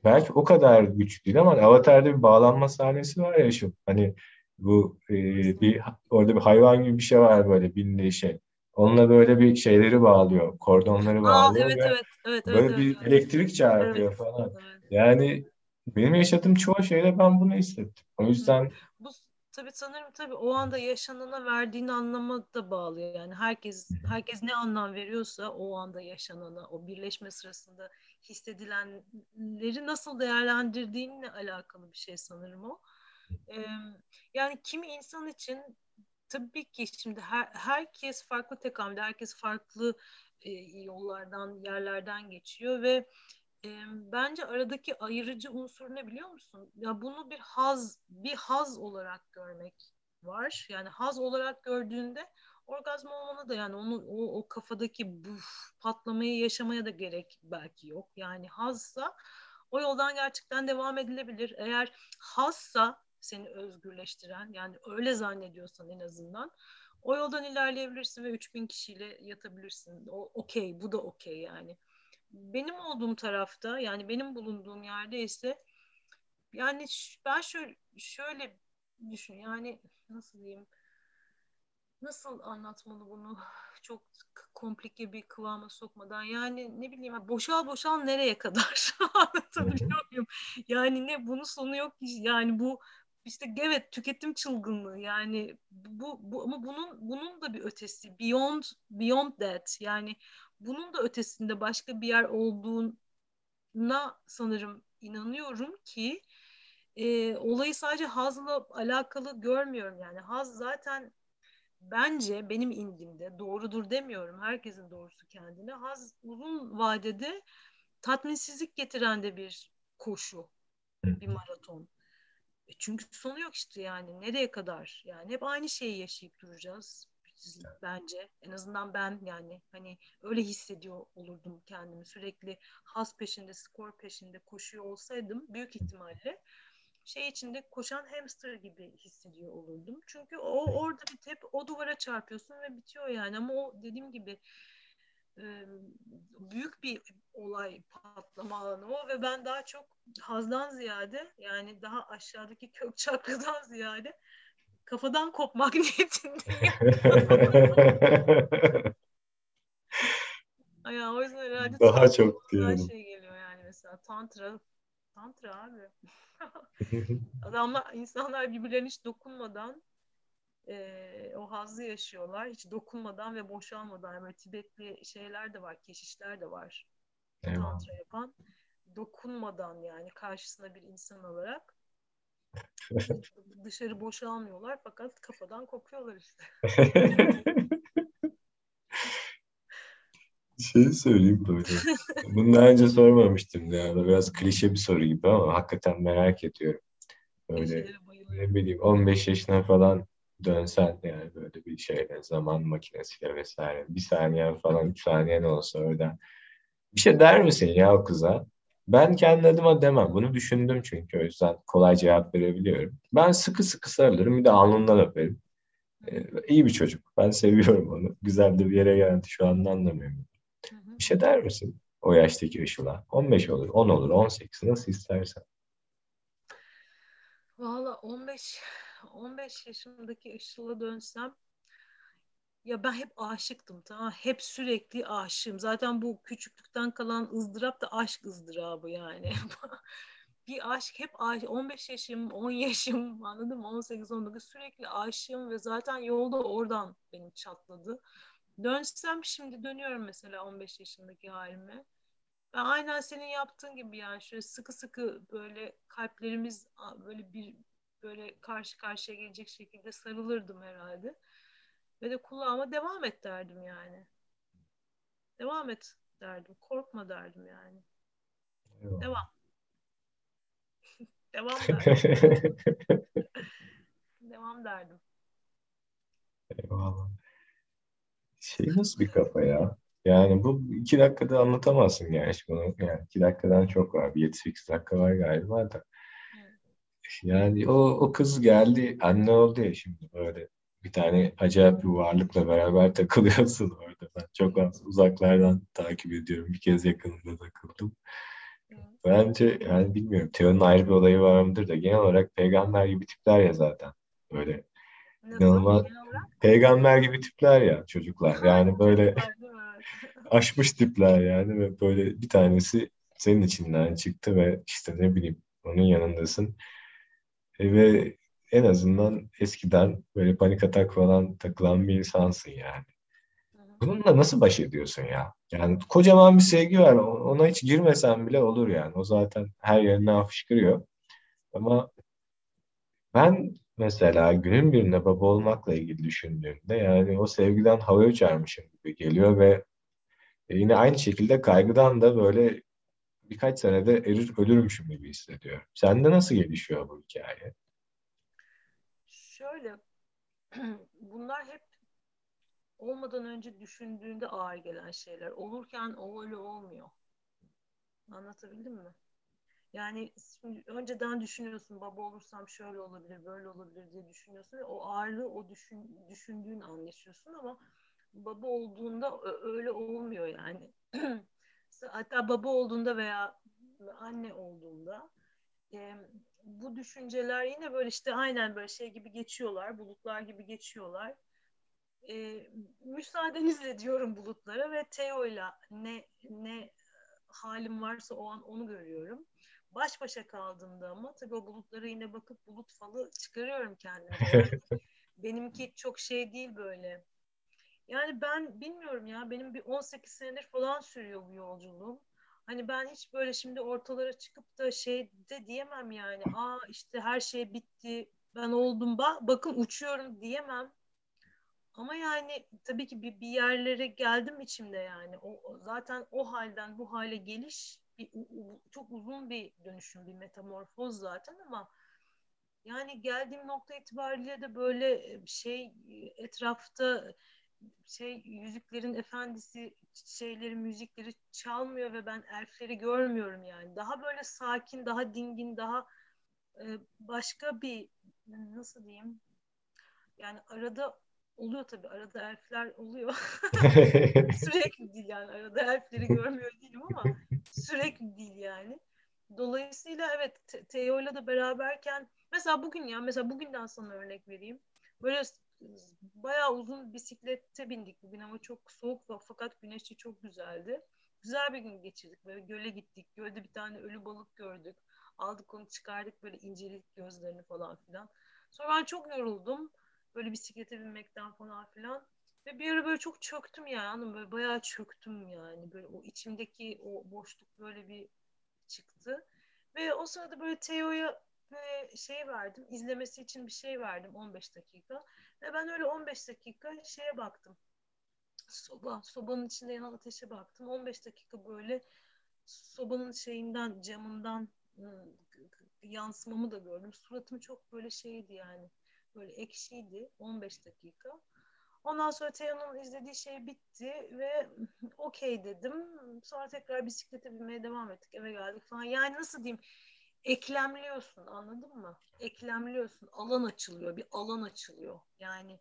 belki o kadar güçlü değil ama Avatar'da bir bağlanma sahnesi var ya şu. Hani bu e, bir orada bir hayvan gibi bir şey var böyle bindiği şey. Onunla böyle bir şeyleri bağlıyor, kordonları bağlıyor. Aa, evet, evet, evet, böyle evet, bir evet. elektrik çarpıyor evet, falan. Evet. Yani benim yaşadığım çoğu şeyde ben bunu hissettim. O yüzden bu tabii sanırım tabii o anda yaşanana verdiğin anlama da bağlı. Yani herkes herkes ne anlam veriyorsa o anda yaşanana, o birleşme sırasında hissedilenleri nasıl değerlendirdiğinle alakalı bir şey sanırım o. Ee, yani kimi insan için tabii ki şimdi her, herkes farklı tekamülde, herkes farklı e, yollardan, yerlerden geçiyor ve e, bence aradaki ayırıcı unsur ne biliyor musun? Ya bunu bir haz, bir haz olarak görmek var. Yani haz olarak gördüğünde orgazm olmana da yani onu o, o kafadaki bu patlamayı yaşamaya da gerek belki yok. Yani hazsa o yoldan gerçekten devam edilebilir. Eğer hazsa seni özgürleştiren yani öyle zannediyorsan en azından o yoldan ilerleyebilirsin ve 3000 kişiyle yatabilirsin. O okey, bu da okey yani. Benim olduğum tarafta yani benim bulunduğum yerde ise yani ben şöyle şöyle düşün yani nasıl diyeyim nasıl anlatmalı bunu? <sighs> Çok komplike bir kıvama sokmadan. Yani ne bileyim boşal boşal nereye kadar? <laughs> Anlatabiliyor muyum? Yani ne bunun sonu yok yani bu işte evet tüketim çılgınlığı. Yani bu, bu ama bunun bunun da bir ötesi. Beyond beyond that. Yani bunun da ötesinde başka bir yer olduğuna sanırım inanıyorum ki e, olayı sadece hazla alakalı görmüyorum. Yani haz zaten bence benim indimde doğrudur demiyorum herkesin doğrusu kendine haz uzun vadede tatminsizlik getiren de bir koşu bir maraton e çünkü sonu yok işte yani. Nereye kadar? Yani hep aynı şeyi yaşayıp duracağız bence. En azından ben yani hani öyle hissediyor olurdum kendimi. Sürekli has peşinde, skor peşinde koşuyor olsaydım büyük ihtimalle şey içinde koşan hamster gibi hissediyor olurdum. Çünkü o orada bir hep o duvara çarpıyorsun ve bitiyor yani. Ama o dediğim gibi büyük bir olay patlama alanı o ve ben daha çok hazdan ziyade yani daha aşağıdaki kök çakradan ziyade kafadan kopmak <laughs> niyetindeyim. <laughs> ya, o yüzden herhalde daha çok diyorum. şey geliyor yani mesela tantra tantra abi. Adamlar insanlar birbirlerine hiç dokunmadan e, o hazzı yaşıyorlar. Hiç dokunmadan ve boşalmadan. Böyle Tibetli şeyler de var, keşişler de var. Evet. Tantra yapan. Dokunmadan yani karşısına bir insan olarak <laughs> dışarı boşalmıyorlar fakat kafadan kokuyorlar işte. <laughs> şey söyleyeyim böyle. Bunu daha önce sormamıştım ya. Biraz klişe bir soru gibi ama hakikaten merak ediyorum. Böyle ne bileyim 15 yaşına falan dönsen yani böyle bir şeyle zaman makinesiyle vesaire bir saniye falan üç saniye ne olsa orada bir şey der misin ya o kıza? Ben kendi adıma demem. Bunu düşündüm çünkü o yüzden kolay cevap verebiliyorum. Ben sıkı sıkı sarılırım bir de alnından öperim. Ee, iyi bir çocuk. Ben seviyorum onu. Güzel de bir yere geldi. Şu anda anlamıyorum. Bir şey der misin? O yaştaki Işıl'a? 15 olur, 10 olur, 18 nasıl istersen. Valla 15 15 yaşındaki Işıl'a dönsem ya ben hep aşıktım tamam hep sürekli aşığım. Zaten bu küçüklükten kalan ızdırap da aşk ızdırabı yani. <laughs> Bir aşk hep aşık 15 yaşım 10 yaşım anladın mı? 18 19 sürekli aşığım ve zaten yolda oradan benim çatladı dönsem şimdi dönüyorum mesela 15 yaşındaki halime ben aynen senin yaptığın gibi yani şöyle sıkı sıkı böyle kalplerimiz böyle bir böyle karşı karşıya gelecek şekilde sarılırdım herhalde. Ve de kulağıma devam et derdim yani. Devam et derdim. Korkma derdim yani. Eyvallah. Devam. Devam <laughs> derdim. Devam derdim. Eyvallah. Şey nasıl bir kafa ya? Yani bu iki dakikada anlatamazsın gerçi bunu. Yani iki dakikadan çok var. Bir 7-8 dakika var galiba da. Yani o, o kız geldi, anne oldu ya şimdi böyle bir tane acayip bir varlıkla beraber takılıyorsun orada. Ben çok az uzaklardan takip ediyorum. Bir kez yakınında takıldım. Bence yani bilmiyorum. Teo'nun ayrı bir olayı var mıdır da genel olarak peygamber gibi tipler ya zaten. Böyle? İnanılmaz peygamber gibi tipler ya çocuklar. Yani böyle <laughs> aşmış tipler yani ve böyle bir tanesi senin içinden çıktı ve işte ne bileyim onun yanındasın. E, ve en azından eskiden böyle panik atak falan takılan bir insansın yani. Bununla nasıl baş ediyorsun ya? Yani kocaman bir sevgi var. Ona hiç girmesen bile olur yani. O zaten her yerine fışkırıyor. Ama ben mesela günün birine baba olmakla ilgili düşündüğümde yani o sevgiden hava uçarmışım gibi geliyor ve yine aynı şekilde kaygıdan da böyle birkaç senede erir ölürmüşüm gibi hissediyorum. Sende nasıl gelişiyor bu hikaye? Şöyle <clears throat> bunlar hep olmadan önce düşündüğünde ağır gelen şeyler. Olurken o öyle olmuyor. Anlatabildim mi? Yani önceden düşünüyorsun baba olursam şöyle olabilir, böyle olabilir diye düşünüyorsun o ağırlığı o düşün, düşündüğün anlaşıyorsun ama baba olduğunda öyle olmuyor yani. <clears throat> Hatta baba olduğunda veya anne olduğunda e, bu düşünceler yine böyle işte aynen böyle şey gibi geçiyorlar, bulutlar gibi geçiyorlar. E, müsaadenizle diyorum bulutlara ve Teo'yla ne ne halim varsa o an onu görüyorum. Baş başa kaldığımda ama tabii o bulutlara yine bakıp bulut falı çıkarıyorum kendime. <laughs> Benimki çok şey değil böyle. Yani ben bilmiyorum ya benim bir 18 senedir falan sürüyor bu yolculuğum. Hani ben hiç böyle şimdi ortalara çıkıp da şey de diyemem yani. Aa işte her şey bitti. Ben oldum. Bak bakın uçuyorum diyemem. Ama yani tabii ki bir, bir yerlere geldim içimde yani. O, zaten o halden bu hale geliş bir, çok uzun bir dönüşüm, bir metamorfoz zaten ama yani geldiğim nokta itibariyle de böyle şey etrafta şey Yüzüklerin Efendisi şeyleri müzikleri çalmıyor ve ben elfleri görmüyorum yani. Daha böyle sakin, daha dingin, daha e, başka bir nasıl diyeyim? Yani arada oluyor tabii. Arada elfler oluyor. <laughs> sürekli değil yani. Arada elfleri görmüyor değilim ama <laughs> sürekli değil yani. Dolayısıyla evet Teo'yla da beraberken mesela bugün ya mesela bugünden sana örnek vereyim. Böyle bayağı uzun bisiklette bindik bugün ama çok soğuk ve fakat güneşi çok güzeldi. Güzel bir gün geçirdik. Böyle göle gittik. Gölde bir tane ölü balık gördük. Aldık onu çıkardık böyle incelik gözlerini falan filan. Sonra ben çok yoruldum. Böyle bisiklete binmekten falan filan. Ve bir ara böyle çok çöktüm yani. Böyle bayağı çöktüm yani. Böyle o içimdeki o boşluk böyle bir çıktı. Ve o sırada böyle Teo'ya böyle şey verdim. izlemesi için bir şey verdim 15 dakika. Ve ben öyle 15 dakika şeye baktım. Soba, sobanın içinde yanan ateşe baktım. 15 dakika böyle sobanın şeyinden, camından ıı, yansımamı da gördüm. Suratım çok böyle şeydi yani. Böyle ekşiydi 15 dakika. Ondan sonra Teo'nun izlediği şey bitti ve <laughs> okey dedim. Sonra tekrar bisiklete binmeye devam ettik. Eve geldik falan. Yani nasıl diyeyim? eklemliyorsun anladın mı? Eklemliyorsun. Alan açılıyor. Bir alan açılıyor. Yani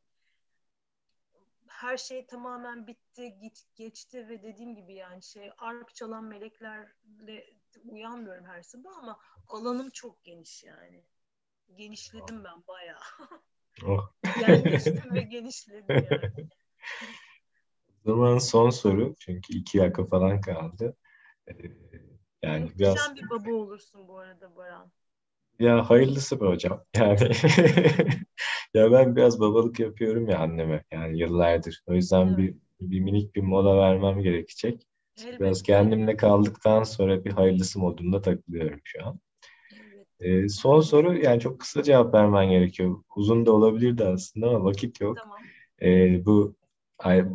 her şey tamamen bitti, git, geçti ve dediğim gibi yani şey arp çalan meleklerle uyanmıyorum her sabah ama alanım çok geniş yani. Genişledim ben bayağı. <laughs> Oh. Yerleştim ve genişledim yani. O zaman son soru çünkü iki dakika falan kaldı. Ee, yani Muhteşem biraz... bir baba olursun bu arada Baran. Ya hayırlısı be hocam. Yani <laughs> ya ben biraz babalık yapıyorum ya anneme yani yıllardır. O yüzden evet. bir bir minik bir mola vermem gerekecek. Elbette. Biraz kendimle kaldıktan sonra bir hayırlısı modunda takılıyorum şu an. Ee, son soru yani çok kısa cevap vermen gerekiyor. Uzun da olabilirdi aslında ama vakit yok. Tamam. Ee, bu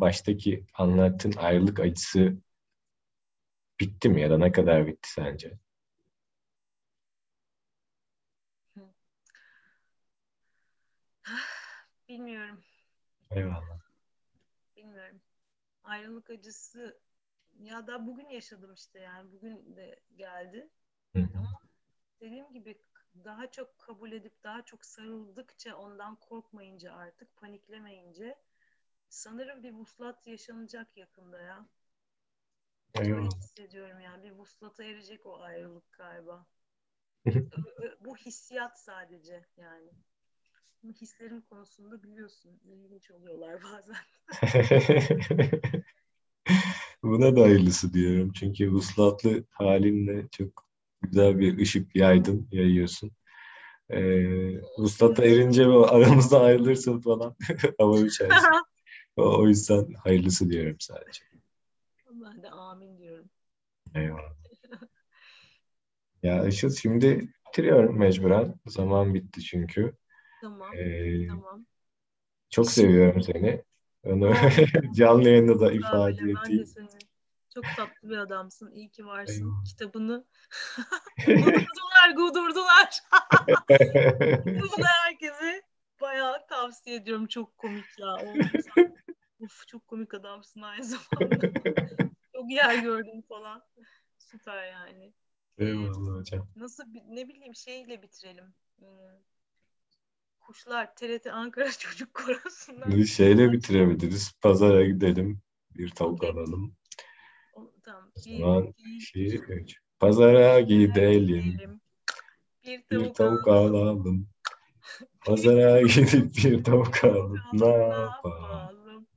baştaki anlattığın ayrılık acısı bitti mi ya da ne kadar bitti sence? <sighs> Bilmiyorum. Eyvallah. Bilmiyorum. Ayrılık acısı ya da bugün yaşadım işte yani bugün de geldi. Hı hı. Ama dediğim gibi daha çok kabul edip daha çok sarıldıkça ondan korkmayınca artık paniklemeyince sanırım bir vuslat yaşanacak yakında ya. Öyle hissediyorum yani bir vuslata erecek o ayrılık galiba. Bu hissiyat sadece yani. Bu hislerim konusunda biliyorsun ilginç oluyorlar bazen. <laughs> Buna da hayırlısı diyorum. Çünkü vuslatlı halinle çok güzel bir ışık yaydın, yayıyorsun. Ee, vuslata erince aramızda ayrılırsın falan. <laughs> Hava uçarsın. <laughs> O, o yüzden hayırlısı diyorum sadece. Ben de amin diyorum. Eyvallah. Ya Işıl şimdi bitiriyorum mecburen. Zaman bitti çünkü. Tamam, Ee, tamam. çok seviyorum seni. Onu <laughs> canlı yayında da ifade ben de edeyim. seni. Çok tatlı bir adamsın. İyi ki varsın. Eyvallah. Kitabını <laughs> gudurdular, gudurdular. <laughs> Kitabını herkese bayağı tavsiye ediyorum. Çok komik ya. <laughs> Uf, çok komik adamsın aynı zamanda. Çok yer gördüm falan. Süper yani. Ee, Eyvallah hocam. nasıl ne bileyim şeyle bitirelim. Hmm, Kuşlar TRT Ankara Çocuk Korosu'ndan. Şeyle bitirebiliriz. Pazara gidelim. Bir tavuk alalım. Tamam. Bir, zaman iki, üç. Pazara gidelim. Bir Bir tavuk tavuk alalım. alalım. Pazara <laughs> gidip bir tavuk alalım. Ne yapalım?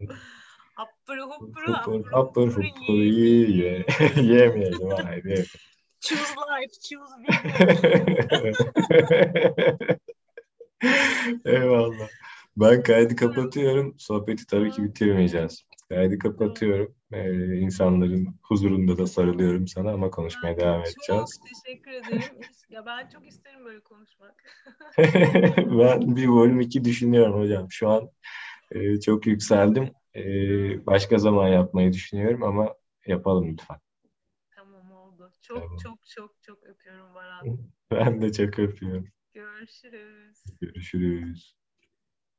Hapır hupur hapır hupur hupur ye. ye ye. Yemeyelim hayır. Choose life, choose vegan. <laughs> Eyvallah. Ben kaydı kapatıyorum. Sohbeti tabii ki bitirmeyeceğiz. Kaydı kapatıyorum. Ee, insanların huzurunda da sarılıyorum sana ama konuşmaya devam Çok edeceğiz. teşekkür ederim. Ya ben çok isterim böyle konuşmak. <laughs> <laughs> Ben bir bölüm 2 düşünüyorum hocam. Şu an e, çok yükseldim. E, başka zaman yapmayı düşünüyorum ama yapalım lütfen. Tamam oldu. Çok Tamam. çok çok çok öpüyorum Baran. Ben de çok öpüyorum. Görüşürüz. Görüşürüz.